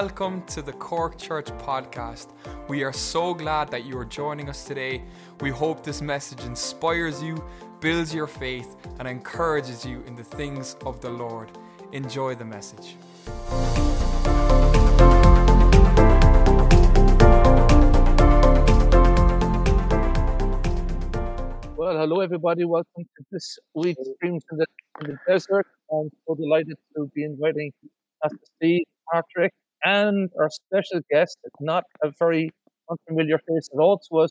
welcome to the Cork Church podcast. We are so glad that you are joining us today. We hope this message inspires you, builds your faith, and encourages you in the things of the Lord. Enjoy the message. Well, hello everybody. Welcome to this week's Streams in the, in the Desert. I'm so delighted to be inviting Pastor Steve Patrick and our special guest, not a very unfamiliar face at all to us,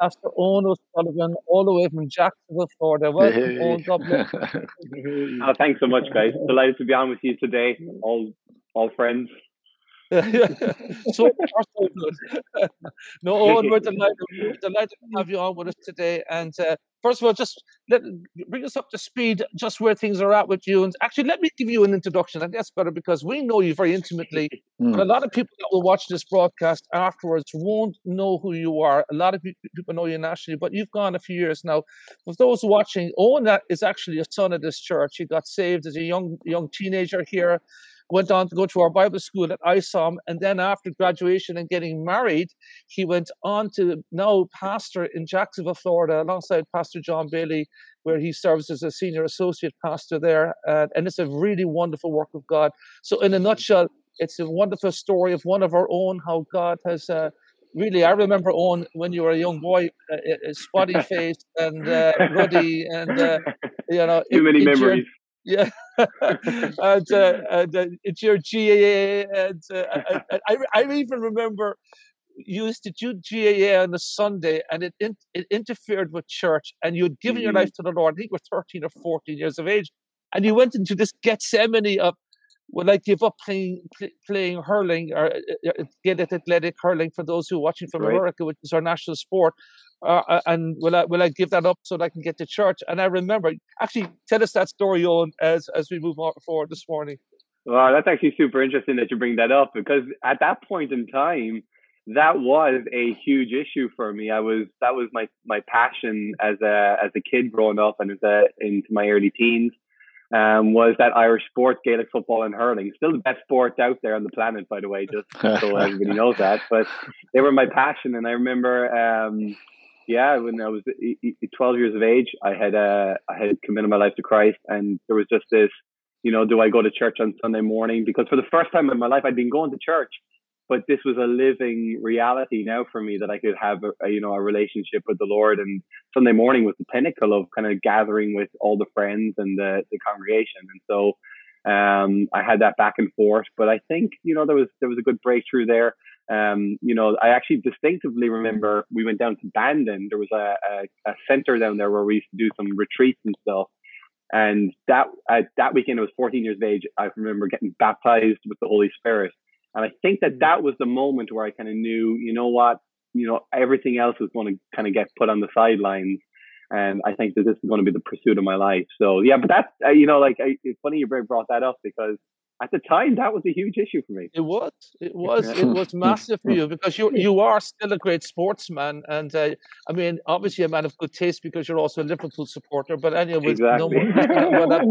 Pastor Owen O'Sullivan, all the way from Jacksonville, Florida. Welcome, Hey. Owen. God oh, thanks so much, guys. Delighted to be on with you today. All all friends. So far, so good. no, Owen, we're delighted, we're delighted to have you on with us today. And uh, first of all, just let, bring us up to speed, just where things are at with you. And actually, let me give you an introduction. And that's better because we know you very intimately. Hmm. But a lot of people that will watch this broadcast afterwards won't know who you are. A lot of people know you nationally, but you've gone a few years now. For those watching, Owen that is actually a son of this church. He got saved as a young young teenager here, went on to go to our Bible school at ISOM, and then after graduation and getting married, he went on to now pastor in Jacksonville, Florida, alongside Pastor John Bailey, where he serves as a senior associate pastor there. Uh, and it's a really wonderful work of God. So, in a nutshell, it's a wonderful story of one of our own, how God has. Uh, Really, I remember Owen when you were a young boy, uh, uh, spotty faced and uh, ruddy, and uh, you know, Too many memories. Yeah, and, uh, and uh, it's your GAA, and uh, I, I, even remember you used to do GAA on a Sunday, and it in, it interfered with church, and you had given your Mhm. life to the Lord. I think you were thirteen or fourteen years of age, and you went into this Gethsemane of. Will I give up playing playing hurling or uh, uh, Gaelic athletic hurling for those who are watching from Right. America, which is our national sport? Uh, uh, and will I will I give that up so that I can get to church? And I remember actually tell us that story, Owen, as as we move on forward this morning. Wow, that's actually super interesting that you bring that up because at that point in time, that was a huge issue for me. I was that was my my passion as a as a kid growing up and as a into my early teens. Um, was that Irish sport, Gaelic football and hurling. Still the best sport out there on the planet, by the way, just so everybody knows that. But they were my passion, and I remember, um, yeah, when I was e- e- 12 years of age, I had uh, I had committed my life to Christ, and there was just this, you know, do I go to church on Sunday morning? Because for the first time in my life, I'd been going to church, but this was a living reality now for me that I could have a, you know a relationship with the Lord, and Sunday morning was the pinnacle of kind of gathering with all the friends and the the congregation, and so um, I had that back and forth. But I think you know there was there was a good breakthrough there. Um, you know, I actually distinctively remember we went down to Bandon. There was a, a, a center down there where we used to do some retreats and stuff. And that uh, that weekend, I was 14 years of age. I remember getting baptized with the Holy Spirit, and I think that that was the moment where I kind of knew, you know what, you know, everything else is going to kind of get put on the sidelines, and I think that this is going to be the pursuit of my life. So yeah, but that's uh, you know, like I, it's funny you brought that up because at the time that was a huge issue for me. It was, it was, it was massive for you because you you are still a great sportsman, and uh, I mean, obviously a man of good taste because you're also a Liverpool supporter. But anyway, with no Exactly. more, well, that-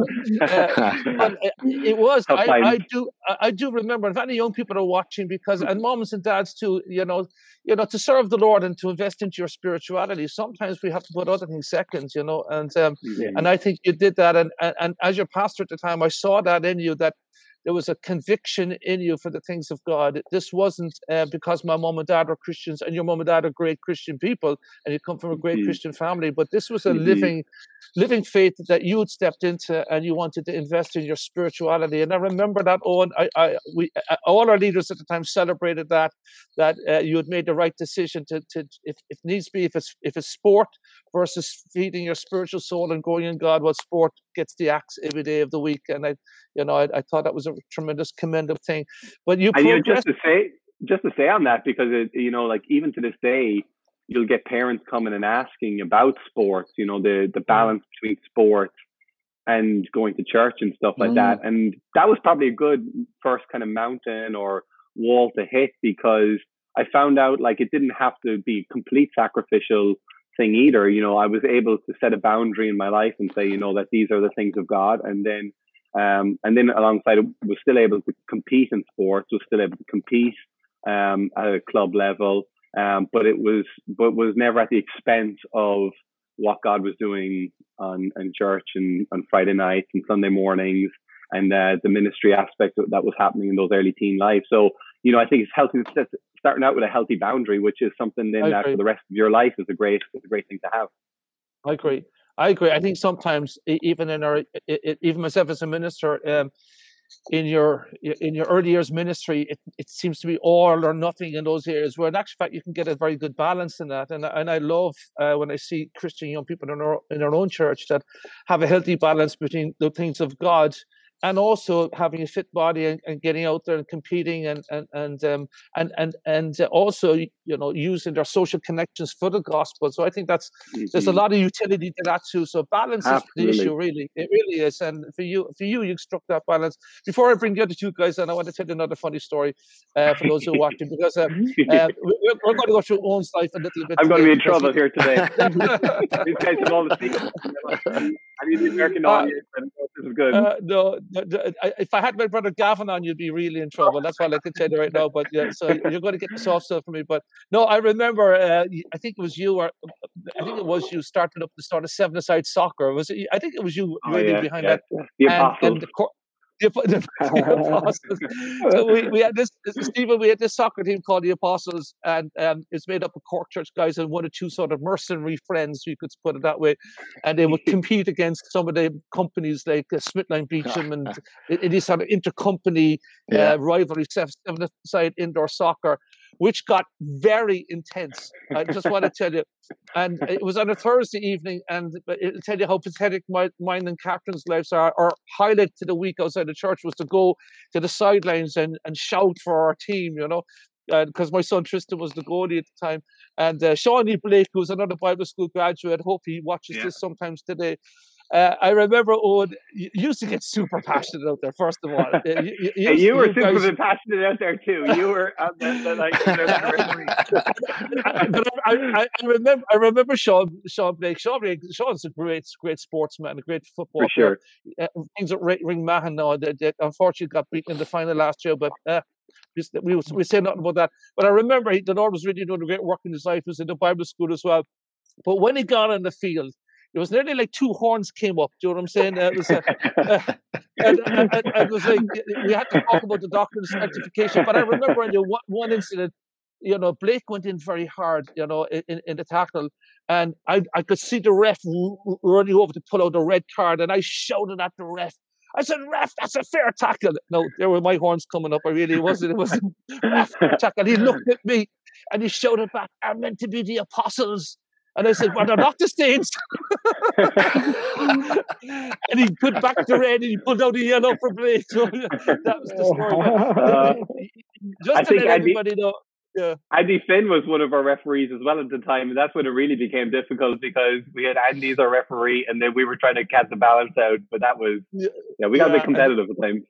but uh, it was. I. I do. I I do remember. If any young people are watching, because and moms and dads too, you know, you know, to serve the Lord and to invest into your spirituality. Sometimes we have to put other things second, you know. And um, Yeah. and I think you did that. And, and and as your pastor at the time, I saw that in you that there was a conviction in you for the things of God. This wasn't uh, because my mom and dad are Christians and your mom and dad are great Christian people and you come from a great Mhm. Christian family, but this was a Mhm. living, living faith that you had stepped into and you wanted to invest in your spirituality. And I remember that, Owen. I, I, we, all our leaders at the time celebrated that that uh, you had made the right decision to, to if, if needs be, if it's if it's sport versus feeding your spiritual soul and growing in God, well, sport gets the axe every day of the week. And I, you know, I, I thought that was a tremendous commendable thing. But you and you know, just to say just to say on that because it, you know like even to this day you'll get parents coming and asking about sports you know the the balance between sports and going to church and stuff like Mm. that and that was probably a good first kind of mountain or wall to hit because i found out like it didn't have to be complete sacrificial thing either. You know i was able to set a boundary in my life and say you know that these are the things of god. And then Um, and then alongside it, was still able to compete in sports, was still able to compete um, at a club level, um, but it was but was never at the expense of what God was doing on in church and on Friday nights and Sunday mornings and uh, the ministry aspect that was happening in those early teen lives. So you know, I think it's healthy starting out with a healthy boundary, which is something then that for the rest of your life is a great is a great thing to have. I agree. I agree. I think sometimes even in our even myself as a minister, um, in your in your early years ministry, it, it seems to be all or nothing in those areas. Where in actual fact, you can get a very good balance in that. And and I love uh, when I see Christian young people in our in our own church that have a healthy balance between the things of God and also having a fit body and, and, getting out there and competing and and and um, and and and also you know using their social connections for the gospel. So I think that's mm-hmm. there's a mm-hmm. lot of utility to that too. So balance Absolutely. is the issue, really. It really is. And for you, for you, you struck that balance. Before I bring the other two guys in, I want to tell you another funny story uh, for those who are watching because uh, uh, we're, we're, going to go through Owen's life a little bit. I'm going to be in trouble here today. These guys have all the secrets. I need the American uh, audience. this is good. Uh, no, if I had my brother Gavin on, you'd be really in trouble. That's what I can tell you right now. But yeah, so you're going to get the soft stuff from me. But no, I remember. Uh, I think it was you, or I think it was you started up the start of seven aside soccer. Was it? I think it was you oh, really yeah, behind yeah. that. The and, and the, the, the, apostles. so we, we had this, Stephen, we had this soccer team called the Apostles, and um, it's made up of Cork Church guys and one or two sort of mercenary friends, you could put it that way. And they would compete against some of the companies like uh, SmithKline Beecham and it, it is sort of intercompany yeah. uh, rivalry, seven side indoor soccer which got very intense. I just want to tell you. And it was on a Thursday evening, and it'll tell you how pathetic my, mine and Catherine's lives are. Our highlight to the week outside the church was to go to the sidelines and, and shout for our team, you know, because uh, my son Tristan was the goalie at the time. And uh, Shawnee Blake, who's another Bible school graduate, hope he watches yeah. this sometimes today. Uh, I remember Owen you used to get super passionate out there. First of all, you, you, you, you were super guys... passionate out there too. You were on the, the, like. I, I, I, remember, I remember Sean, Sean Blake. Sean Blake, Sean's a great, great sportsman, a great football For sure. Uh, things at Ringmahon now that, that unfortunately got beaten in the final last year, but. Uh, just, we we say nothing about that, but I remember he, the Lord was really doing a great work in his life. He was in the Bible school as well. But when he got on the field, it was nearly like two horns came up. Do you know what I'm saying? Uh, it was, uh, uh, and, and, and, it was like we had to talk about the doctrine of sanctification. But I remember in the one, one incident, you know, Blake went in very hard, you know, in, in the tackle, and I, I could see the ref running over to pull out the red card, and I shouted at the ref. I said, "Ref, that's a fair tackle." No, there were my horns coming up. I really wasn't. It was a ref tackle. He looked at me and he shouted back, "Are meant to be the apostles." And I said, well, they're not the Stains. and he put back the red and he pulled out the yellow for Blake. So that was the story. Just I to let everybody Andy, know. Yeah. Andy Finn was one of our referees as well at the time. And that's when it really became difficult because we had Andy as our referee and then we were trying to cat the balance out. But that was, yeah, yeah we got yeah, a bit competitive at times.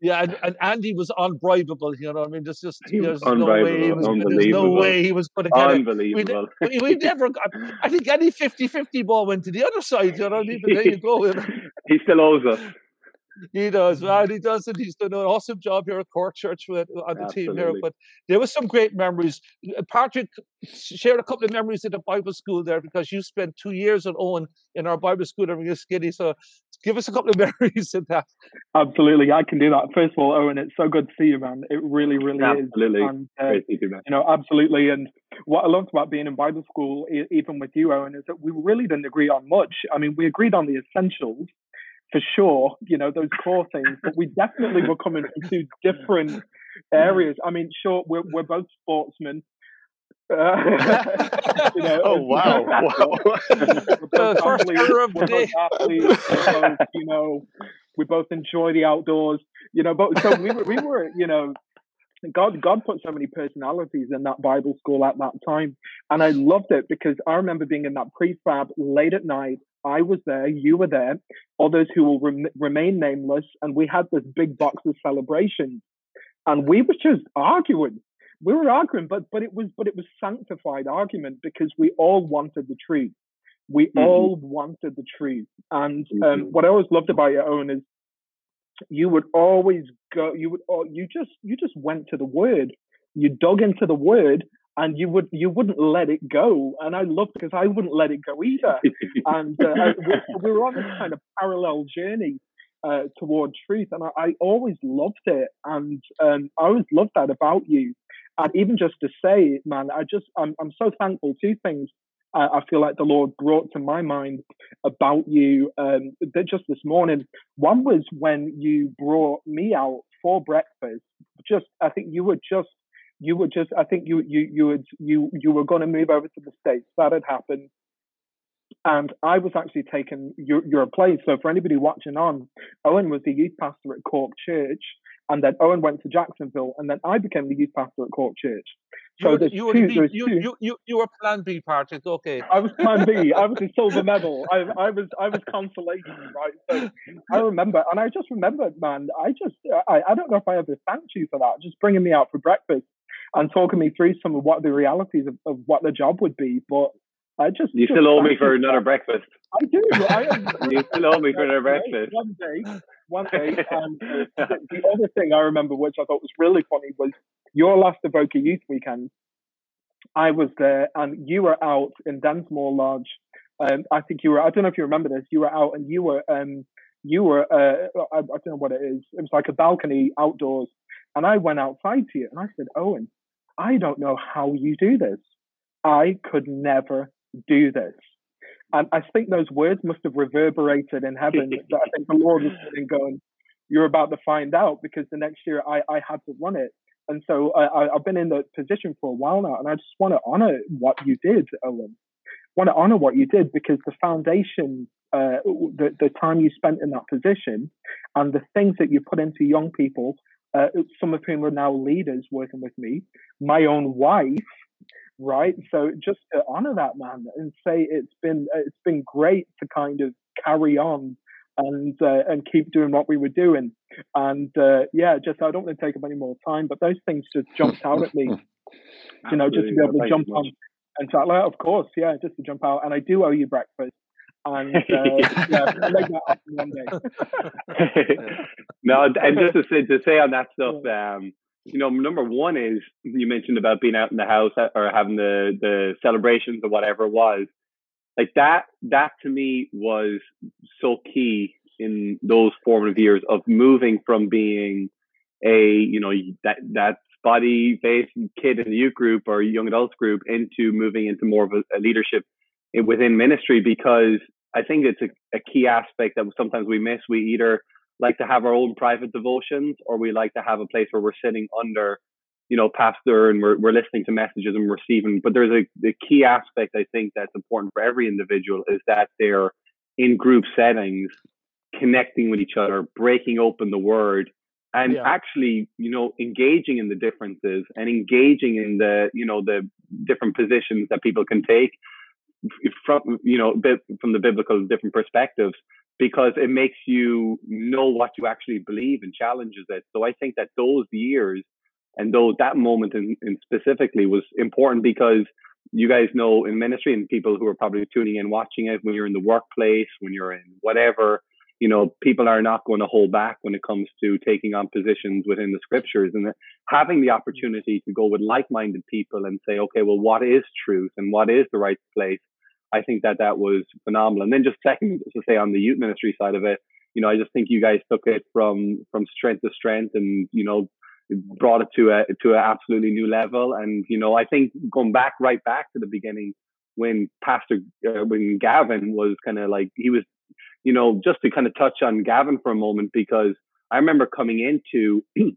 Yeah, and, and, Andy was unbribable. You know, I mean, there's just there's no way he was. There's no way he was going to get Unbelievable. it. We, we, never got. I think any 50-50 ball went to the other side. You know, I even there you go. You know? he still owes us. He does, man. He does, and he's done an awesome job here at Cork Church with on the Absolutely. team here. But there was some great memories. Uh, Patrick shared a couple of memories at the Bible school there because you spent two years at Owen in our Bible school in Skinny. So give us a couple of memories of that. Absolutely, I can do that. First of all, Owen, it's so good to see you, man. It really, really absolutely. is. And, uh, you, you know, absolutely. And what I loved about being in Bible school, even with you, Owen, is that we really didn't agree on much. I mean, we agreed on the essentials, for sure, you know, those core things, but we definitely were coming from two different areas. I mean, sure, we're, we're both sportsmen. Uh, you know, oh wow! wow. First error of the day. Athletes, both, you know, we both enjoy the outdoors. You know, but so we were, we were, you know, God, God put so many personalities in that Bible school at that time, and I loved it because I remember being in that prefab late at night, I was there, you were there, others who will rem- remain nameless, and we had this big box of celebrations, and we were just arguing. We were arguing, but but it was but it was sanctified argument because we all wanted the truth. We mm-hmm. all wanted the truth, and um, mm-hmm. what I always loved about your own is you would always go. You would. You just. You just went to the word. You dug into the word, and you would you wouldn't let it go. And I loved because I wouldn't let it go either. and uh, we, we, were on this kind of parallel journey uh, toward truth, and I, I, always loved it, and um, I always loved that about you. And even just to say, man, I just I'm I'm so thankful. Two things I, feel like the Lord brought to my mind about you um, just this morning. One was when you brought me out for breakfast. Just I think you were just you were just I think you you you would you you were going to move over to the states. That had happened. And I was actually taking your, your place. So for anybody watching on, Owen was the youth pastor at Cork Church, and then Owen went to Jacksonville, and then I became the youth pastor at Cork Church. So you, you, two, you, you, you, you, were Plan B, Patrick. Okay. I was Plan B. I was a silver medal. I, I was I was consolation, right? So I remember, and I just remembered, man. I just I, I don't know if I ever thanked you for that, just bringing me out for breakfast and talking me through some of what the realities of, of what the job would be. But I just you still owe me for another breakfast. I do. I am, you still owe me for another breakfast. One day, one day. And the, the other thing I remember, which I thought was really funny, was your last Avoca Youth Weekend. I was there, and you were out in Densmore Lodge. Um, I think you were. I don't know if you remember this. You were out, and you were. Um, you were. Uh, I, I don't know what it is. It was like a balcony outdoors, and I went outside to you, and I said, Owen, I don't know how you do this. I could never do this. And I think those words must have reverberated in heaven. that I think the Lord was sitting going, You're about to find out because the next year I, I had to run it. And so I, I've been in the position for a while now, and I just want to honor what you did, Owen. want to honor what you did because the foundation, uh, the, the time you spent in that position, and the things that you put into young people, uh, some of whom are now leaders working with me, my own wife, right? So just to honor that man and say it's been it's been great to kind of carry on and uh, and keep doing what we were doing. And uh, yeah, just I don't want to take up any more time, but those things just jumped out at me. you know, just to be able to jump on and so, like, of course, yeah, just to jump out. And I do owe you breakfast. And uh, yeah, make that happen one day. no, and just to say, to say on that stuff, um, you know, number one is you mentioned about being out in the house uh, or having the the celebrations or whatever it was. Like that, that to me was so key in those formative years of moving from being a, you know, that that body faced kid in the youth group or young adults group into moving into more of a, a leadership within ministry because I think it's a, a key aspect that sometimes we miss. We either like to have our own private devotions or we like to have a place where we're sitting under you know pastor and we're, we're listening to messages and receiving but there's a the key aspect i think that's important for every individual is that they're in group settings connecting with each other breaking open the word and yeah. actually you know engaging in the differences and engaging in the you know the different positions that people can take from you know from the biblical different perspectives because it makes you know what you actually believe and challenges it. So I think that those years and though that moment in, in specifically was important because you guys know in ministry and people who are probably tuning in watching it when you're in the workplace when you're in whatever you know people are not going to hold back when it comes to taking on positions within the scriptures and having the opportunity to go with like-minded people and say okay well what is truth and what is the right place I think that that was phenomenal. And then just second to say on the youth ministry side of it, you know, I just think you guys took it from from strength to strength, and you know, brought it to a to an absolutely new level. And you know, I think going back right back to the beginning when Pastor uh, when Gavin was kind of like he was, you know, just to kind of touch on Gavin for a moment because I remember coming into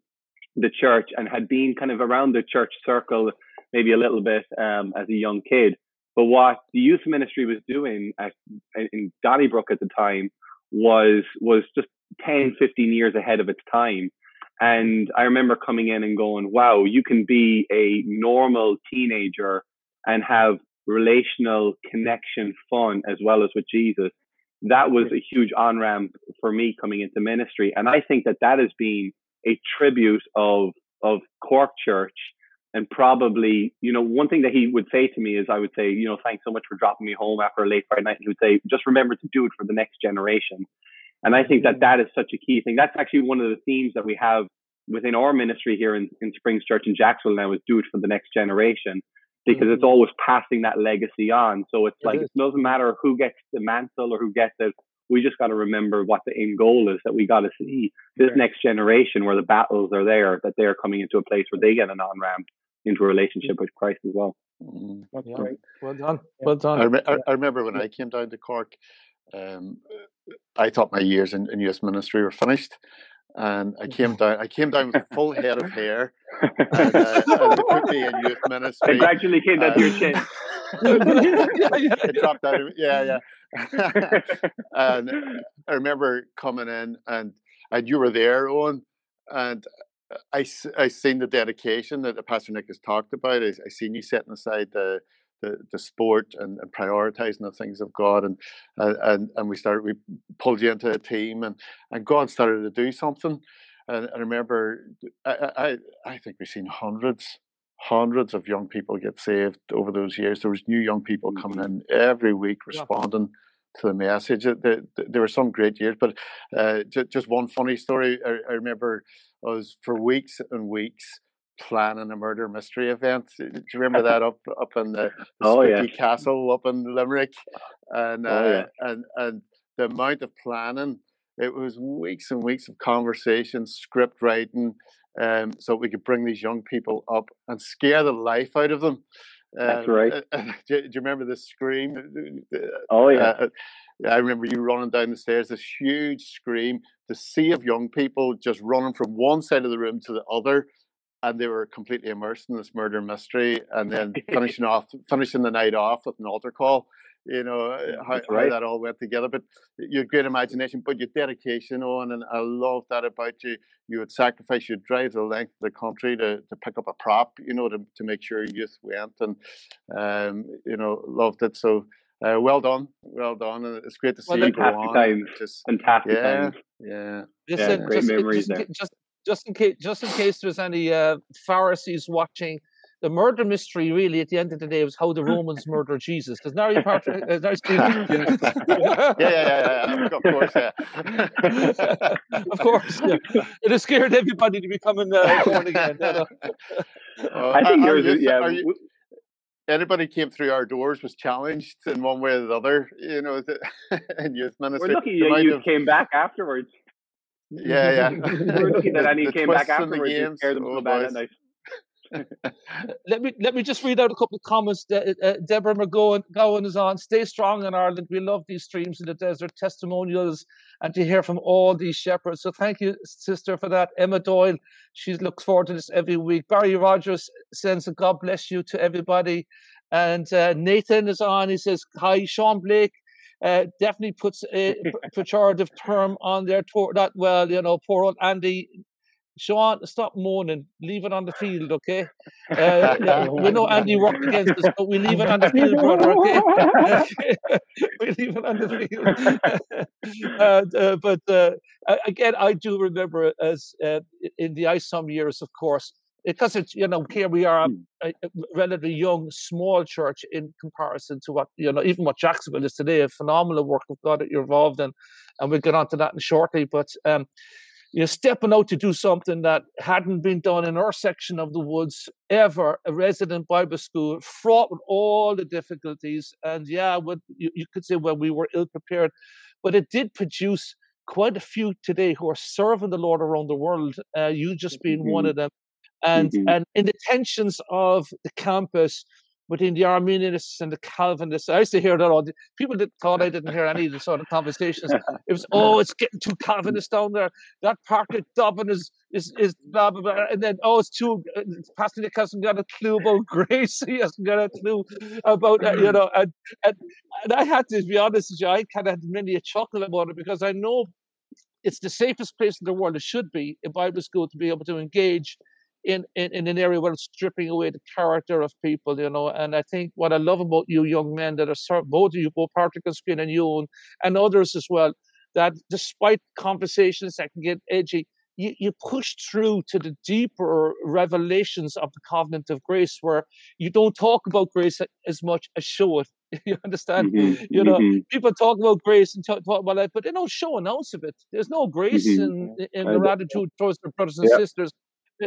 the church and had been kind of around the church circle maybe a little bit um, as a young kid but what the youth ministry was doing at, in Donnybrook at the time was was just 10, 15 years ahead of its time. And I remember coming in and going, wow, you can be a normal teenager and have relational connection fun as well as with Jesus. That was a huge on ramp for me coming into ministry. And I think that that has been a tribute of, of Cork Church and probably, you know, one thing that he would say to me is, I would say, you know, thanks so much for dropping me home after a late Friday night. He would say, just remember to do it for the next generation. And I think that that is such a key thing. That's actually one of the themes that we have within our ministry here in, in Springs Church in Jacksonville now is do it for the next generation because mm-hmm. it's always passing that legacy on. So it's it like is. it doesn't matter who gets the mantle or who gets it. We just got to remember what the end goal is that we got to see this next generation where the battles are there, that they're coming into a place where they get an on ramp into a relationship with Christ as well. Mm, that's yeah. great. Well done. Well done. I, re- I, remember when I came down to Cork, um, I thought my years in, in youth ministry were finished and I came down. I came down with a full head of hair, and, uh, and they put me in youth ministry. It gradually came down to your chin. it dropped out. Of, yeah, yeah. and I remember coming in, and and you were there, Owen, and I I seen the dedication that Pastor Nick has talked about. I, I seen you setting aside the the, the sport and, and prioritizing the things of God and and and we started we pulled you into a team and and God started to do something and I remember I I, I think we've seen hundreds hundreds of young people get saved over those years there was new young people coming mm-hmm. in every week responding. To the message there, there were some great years but uh, just one funny story I, I remember I was for weeks and weeks planning a murder mystery event. Do you remember that up up in the, the oh, yeah. castle up in Limerick? And, oh, uh, yeah. and and the amount of planning, it was weeks and weeks of conversation, script writing, um, so we could bring these young people up and scare the life out of them. That's um, right. Uh, do, do, you remember the scream? Oh yeah. Uh, I remember you running down the stairs, this huge scream, the sea of young people just running from one side of the room to the other, and they were completely immersed in this murder mystery and then finishing off finishing the night off with an altar call you know uh, how, right. how that all went together but your great imagination but your dedication on and i love that about you you would sacrifice you'd drive the length of the country to, to pick up a prop you know to, to make sure youth went and um, you know loved it so uh, well done, well done, and it's great to see well, you go on. Times. Just fantastic yeah, times. Yeah, yeah, great just, memories just, there. Just just in case, just in case there's any uh, Pharisees watching, the murder mystery really at the end of the day was how the Romans murdered Jesus. Because now you're part of, uh, yeah. yeah, yeah, yeah, of course, yeah. of course, yeah. it has scared everybody to becoming uh, born again. Uh, I think yours, is, yeah. You, anybody came through our doors was challenged in one way or the other, you know, in youth ministry. We're lucky you, you came back afterwards. Yeah, yeah. We're looking at any came back afterwards and scared them so bad at night. Let me let me just read out a couple of comments. De- uh, Deborah McGowan Gowan is on. Stay strong in Ireland. We love these streams in the desert, testimonials, and to hear from all these shepherds. So thank you, sister, for that. Emma Doyle, she looks forward to this every week. Barry Rogers sends a God bless you to everybody. And uh, Nathan is on. He says, Hi, Sean Blake uh, definitely puts a pejorative term on their tour. that well, you know, poor old Andy. Sean, stop moaning. Leave it on the field, okay? Uh, we know Andy worked against us, but we leave it on the field, brother. Okay? we leave it on the field. uh, but uh, again, I do remember as uh, in the ISOM years, of course, because it's you know here we are hmm. a, a, relatively young small church in comparison to what you know even what Jacksonville is today a phenomenal work of God that you're involved in and we'll get onto that in shortly but um you're stepping out to do something that hadn't been done in our section of the woods ever a resident bible school fraught with all the difficulties and yeah what you, you could say well we were ill prepared but it did produce quite a few today who are serving the lord around the world uh, you just being mm-hmm. one of them and mm-hmm. and in the tensions of the campus between the Arminianists and the Calvinists. I used to hear that all. The, people that thought I didn't hear any of the sort of conversations. It was, oh, it's getting too Calvinist down there. That part of Dublin is is is blah blah blah. And then oh, it's too. Uh, Pastor Nick hasn't got a clue about grace. He hasn't got a clue about uh, you know. And, and and I had to be honest with you. I kind of had many a chuckle about it because I know it's the safest place in the world. It should be in Bible school to be able to engage in, in, in an area where it's stripping away the character of people, you know. And I think what I love about you young men that are both of you, both Patrick and Spin and you and, and others as well, that despite conversations that can get edgy, you, you push through to the deeper revelations of the covenant of grace where you don't talk about grace as much as show it you understand? Mm-hmm. You know, mm-hmm. people talk about grace and talk, talk, about life, but they don't show an ounce of it. There's no grace mm-hmm. in in their attitude towards their brothers and sisters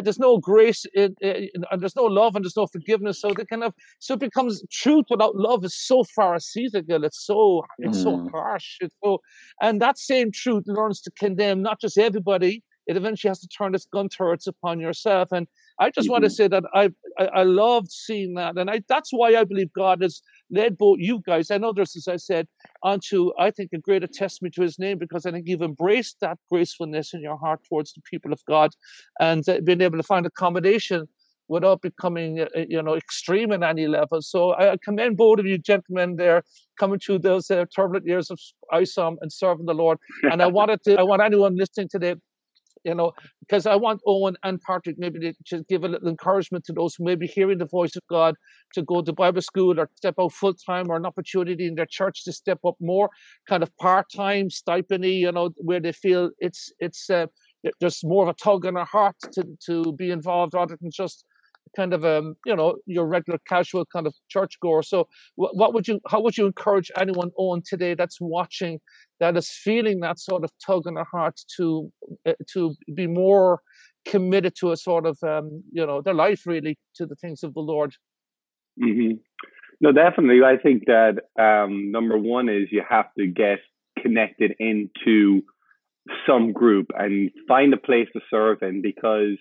there's no grace in, in, and there's no love and there's no forgiveness. So they kind of so it becomes truth without love is so pharisaical. It's so it's mm. so harsh. It's so and that same truth learns to condemn not just everybody. It eventually has to turn its gun turrets upon yourself. And i just mm-hmm. want to say that I, I i loved seeing that. And i that's why i believe god has led both you guys and others as i said onto, I think, a greater testament to his name because I think you've embraced that gracefulness in your heart towards the people of God and uh, been able to find accommodation without becoming, uh, you know, extreme in any level. So I commend both of you gentlemen there coming through those uh, turbulent years of ISOM and serving the Lord. And I wanted to, I want anyone listening today you know, because I want Owen and Patrick maybe to just give a little encouragement to those who may be hearing the voice of God to go to Bible school or step out full time or an opportunity in their church to step up more, kind of part time stipend, you know, where they feel it's it's uh, there's more of a tug in their heart to to be involved rather than just kind of um you know your regular casual kind of church goer so what, what would you how would you encourage anyone on today that's watching that is feeling that sort of tug in their heart to uh, to be more committed to a sort of um, you know their life really to the things of the Lord. Mm-hmm. No, definitely. I think that um, number one is you have to get connected into some group and find a place to serve in because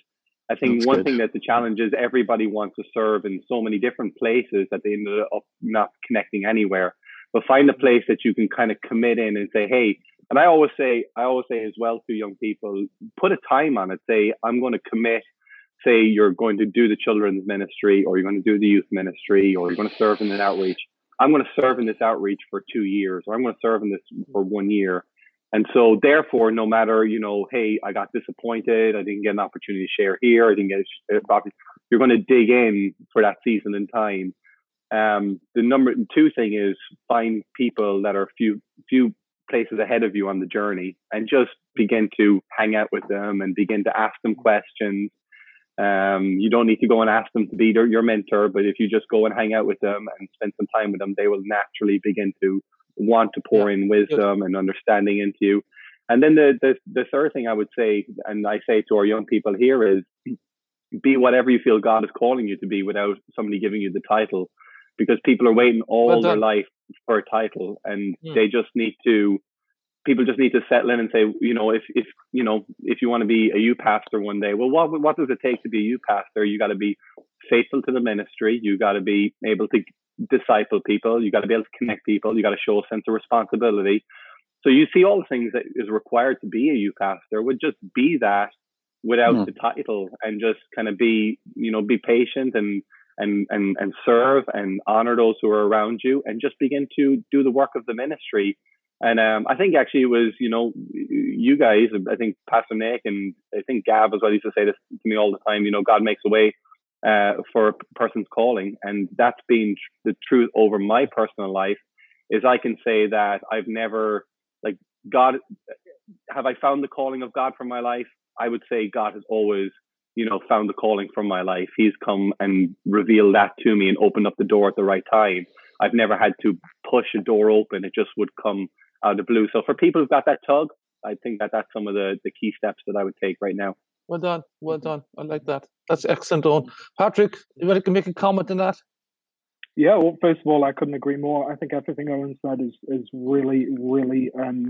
I think That's one good. thing that the challenge is everybody wants to serve in so many different places that they end up not connecting anywhere but find a place that you can kind of commit in and say, hey, and I always say, I always say as well to young people, put a time on it. Say, I'm going to commit. Say you're going to do the children's ministry, or you're going to do the youth ministry, or you're going to serve in an outreach. I'm going to serve in this outreach for two years, or I'm going to serve in this for one year. And so, therefore, no matter you know, hey, I got disappointed, I didn't get an opportunity to share here, I didn't get a, you're going to dig in for that season and time um, the number two thing is find people that are a few few places ahead of you on the journey and just begin to hang out with them and begin to ask them questions. Um, you don't need to go and ask them to be their, your mentor, but if you just go and hang out with them and spend some time with them, they will naturally begin to want to pour in wisdom and understanding into you. And then the, the the third thing I would say, and I say to our young people here, is be whatever you feel God is calling you to be without somebody giving you the title because people are waiting all well their life for a title and mm. they just need to people just need to settle in and say you know if if you know if you want to be a youth pastor one day well what what does it take to be a youth pastor? You got to be faithful to the ministry. You got to be able to disciple people you got to be able to connect people you got to show a sense of responsibility so you see all the things that is required to be a youth pastor would just be that without mm. the title and just kind of be you know be patient and and, and, and serve and honor those who are around you and just begin to do the work of the ministry. And um, I think actually it was, you know, you guys, I think Pastor Nick and I think Gav as well used to say this to me all the time, you know, God makes a way uh, for a person's calling. And that's been the truth over my personal life is I can say that I've never, like, God, have I found the calling of God for my life? I would say God has always you know, found the calling for my life. He's come and revealed that to me and opened up the door at the right time. I've never had to push a door open. It just would come out of the blue. So for people who've got that tug, I think that that's some of the, the key steps that I would take right now. Well done. Well mm-hmm. done. I like that. That's excellent, Owen. Patrick, you want to make a comment on that? Yeah, well, first of all, I couldn't agree more. I think everything Owen said is is really, really um,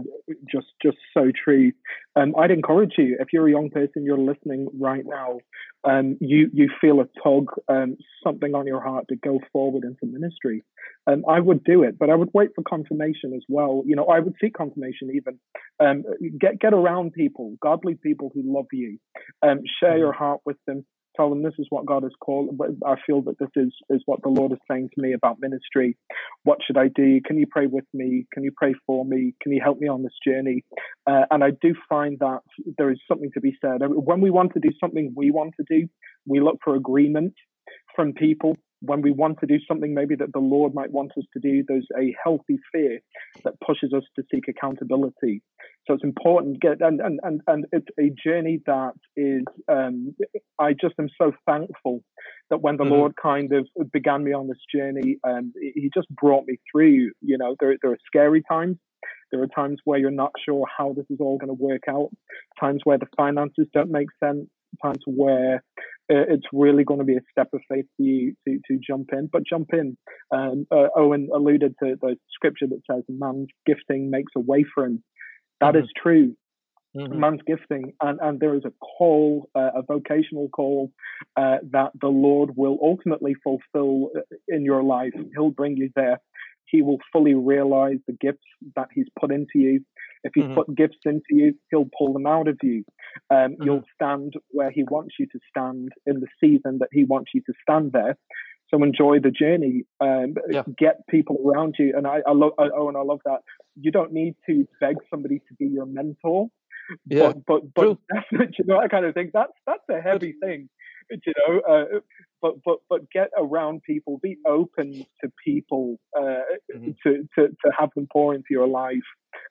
just just so true. Um, I'd encourage you if you're a young person, you're listening right now, um, you you feel a tug, um, something on your heart to go forward into ministry. Um, I would do it, but I would wait for confirmation as well. You know, I would seek confirmation even. Um, get get around people, godly people who love you. Um, share mm-hmm. your heart with them tell them this is what God has called. I feel that this is is what the Lord is saying to me about ministry. What should I do? Can you pray with me? Can you pray for me? Can you help me on this journey? Uh, and I do find that there is something to be said. When we want to do something we want to do, we look for agreement from people when we want to do something maybe that the Lord might want us to do, there's a healthy fear that pushes us to seek accountability. So it's important, get, and, and, and, and it's a journey that is, um, I just am so thankful that when the mm-hmm. Lord kind of began me on this journey, um, He just brought me through. You know, there, there are scary times. There are times where you're not sure how this is all going to work out, times where the finances don't make sense, times where it's really going to be a step of faith for you to, to jump in. But jump in. Um, uh, Owen alluded to the scripture that says, man's gifting makes a way for him. That mm-hmm. is true. Mm-hmm. Man's gifting, and, and there is a call, uh, a vocational call uh, that the Lord will ultimately fulfill uh, in your life. He'll bring you there. He will fully realize the gifts that He's put into you. If He's mm-hmm. put gifts into you, He'll pull them out of you. Um, mm-hmm. You'll stand where He wants you to stand in the season that He wants you to stand there. So enjoy the journey. Um, yeah. Get people around you, and I, I love. Oh, and I love that. You don't need to beg somebody to be your mentor. Yeah, but but, but you know that kind of thing. That's that's a heavy thing, you know. Uh, but but but get around people. Be open to people uh, mm-hmm. to, to to have them pour into your life.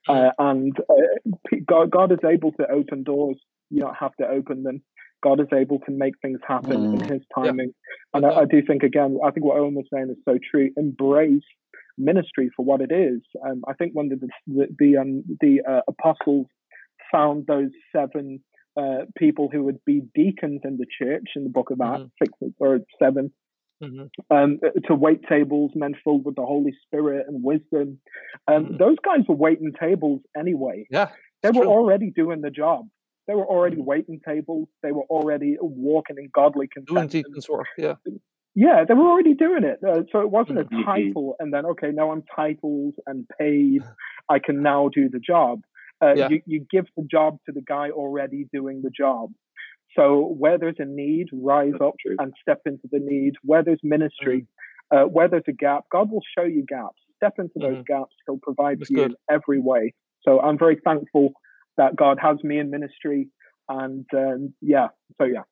Uh, and uh, God, God is able to open doors. You don't have to open them. God is able to make things happen mm. in His timing. Yeah. And I, I, do think, again, I think what Owen was saying is so true. Embrace ministry for what it is. Um, I think when the the the, um, the uh, apostles found those seven uh, people who would be deacons in the church in the Book of Acts, mm-hmm. six or 7 mm-hmm. um, to wait tables, men filled with the Holy Spirit and wisdom. Um, mm-hmm. Those guys were waiting tables anyway. Yeah, they were true. already doing the job. They were already mm-hmm. waiting tables. They were already walking in godly contentment. Doing deacons work, yeah. Yeah, they were already doing it. Uh, so it wasn't a mm-hmm. title, and then okay, now I'm titled and paid. I can now do the job. Uh, yeah. you, you give the job to the guy already doing the job. So where there's a need, rise That's up true. and step into the need. Where there's ministry, mm-hmm. uh, where there's a gap, God will show you gaps. Step into mm-hmm. those gaps. He'll provide That's for you good. in every way. So I'm very thankful that God has me in ministry. And um, yeah, so yeah.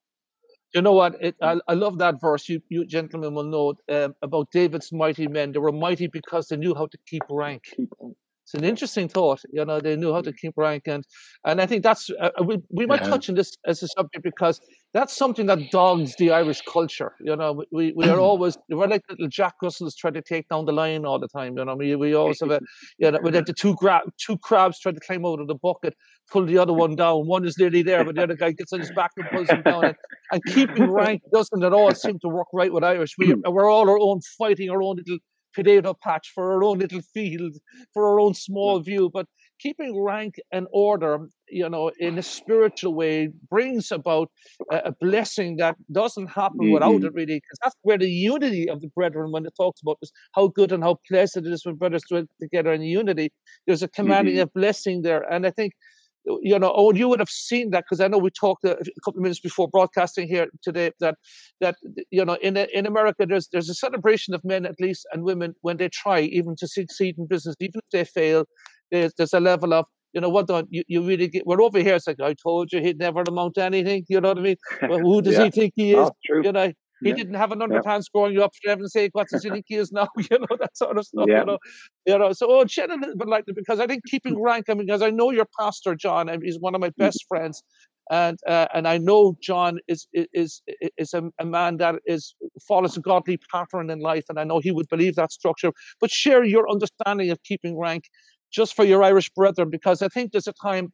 You know what? It, I, I love that verse. You, you gentlemen will know um, about David's mighty men. They were mighty because they knew how to keep rank. Keep rank it's an interesting thought. You know, they knew how to keep rank, and and I think that's uh, uh we we might yeah. touch on this as a subject because that's something that dogs the Irish culture. You know, we, we are always we're like little Jack Russells trying to take down the lion all the time. You know, we we always have a you know we have the two grab two crabs trying to climb out of the bucket, pull the other one down. One is nearly there, but the other guy gets on his back and pulls him down. And, and keeping rank doesn't at all seem to work right with Irish. We we're all our own fighting our own little potato patch for our own little field, for our own small view. But keeping rank and order, you know, in a spiritual way brings about a, a blessing that doesn't happen mm-hmm. without it, really, because that's where the unity of the brethren, when it talks about this, how good and how pleasant it is when brothers to together in unity, there's a commanding mm-hmm. a blessing there. And I think you know, oh, you would have seen that because I know we talked a, a, couple of minutes before broadcasting here today that that you know in in America there's there's a celebration of men at least and women when they try even to succeed in business even if they fail there's there's a level of you know what don't you, you really get we're over here it's like I told you he'd never amount to anything you know what I mean? Well, who does yeah. he think he is? Oh, you know he yeah. didn't have an underpants yeah. growing up, for heaven's sake, what's his he is now, you know, that sort of stuff, yeah. you know. You know, so oh shed a little bit like that because I think keeping rank, I mean, because I know your pastor, John, and he's one of my mm. best friends. And uh, and I know John is is is a, a man that is follows a godly pattern in life, and I know he would believe that structure. But share your understanding of keeping rank, just for your Irish brethren, because I think there's a time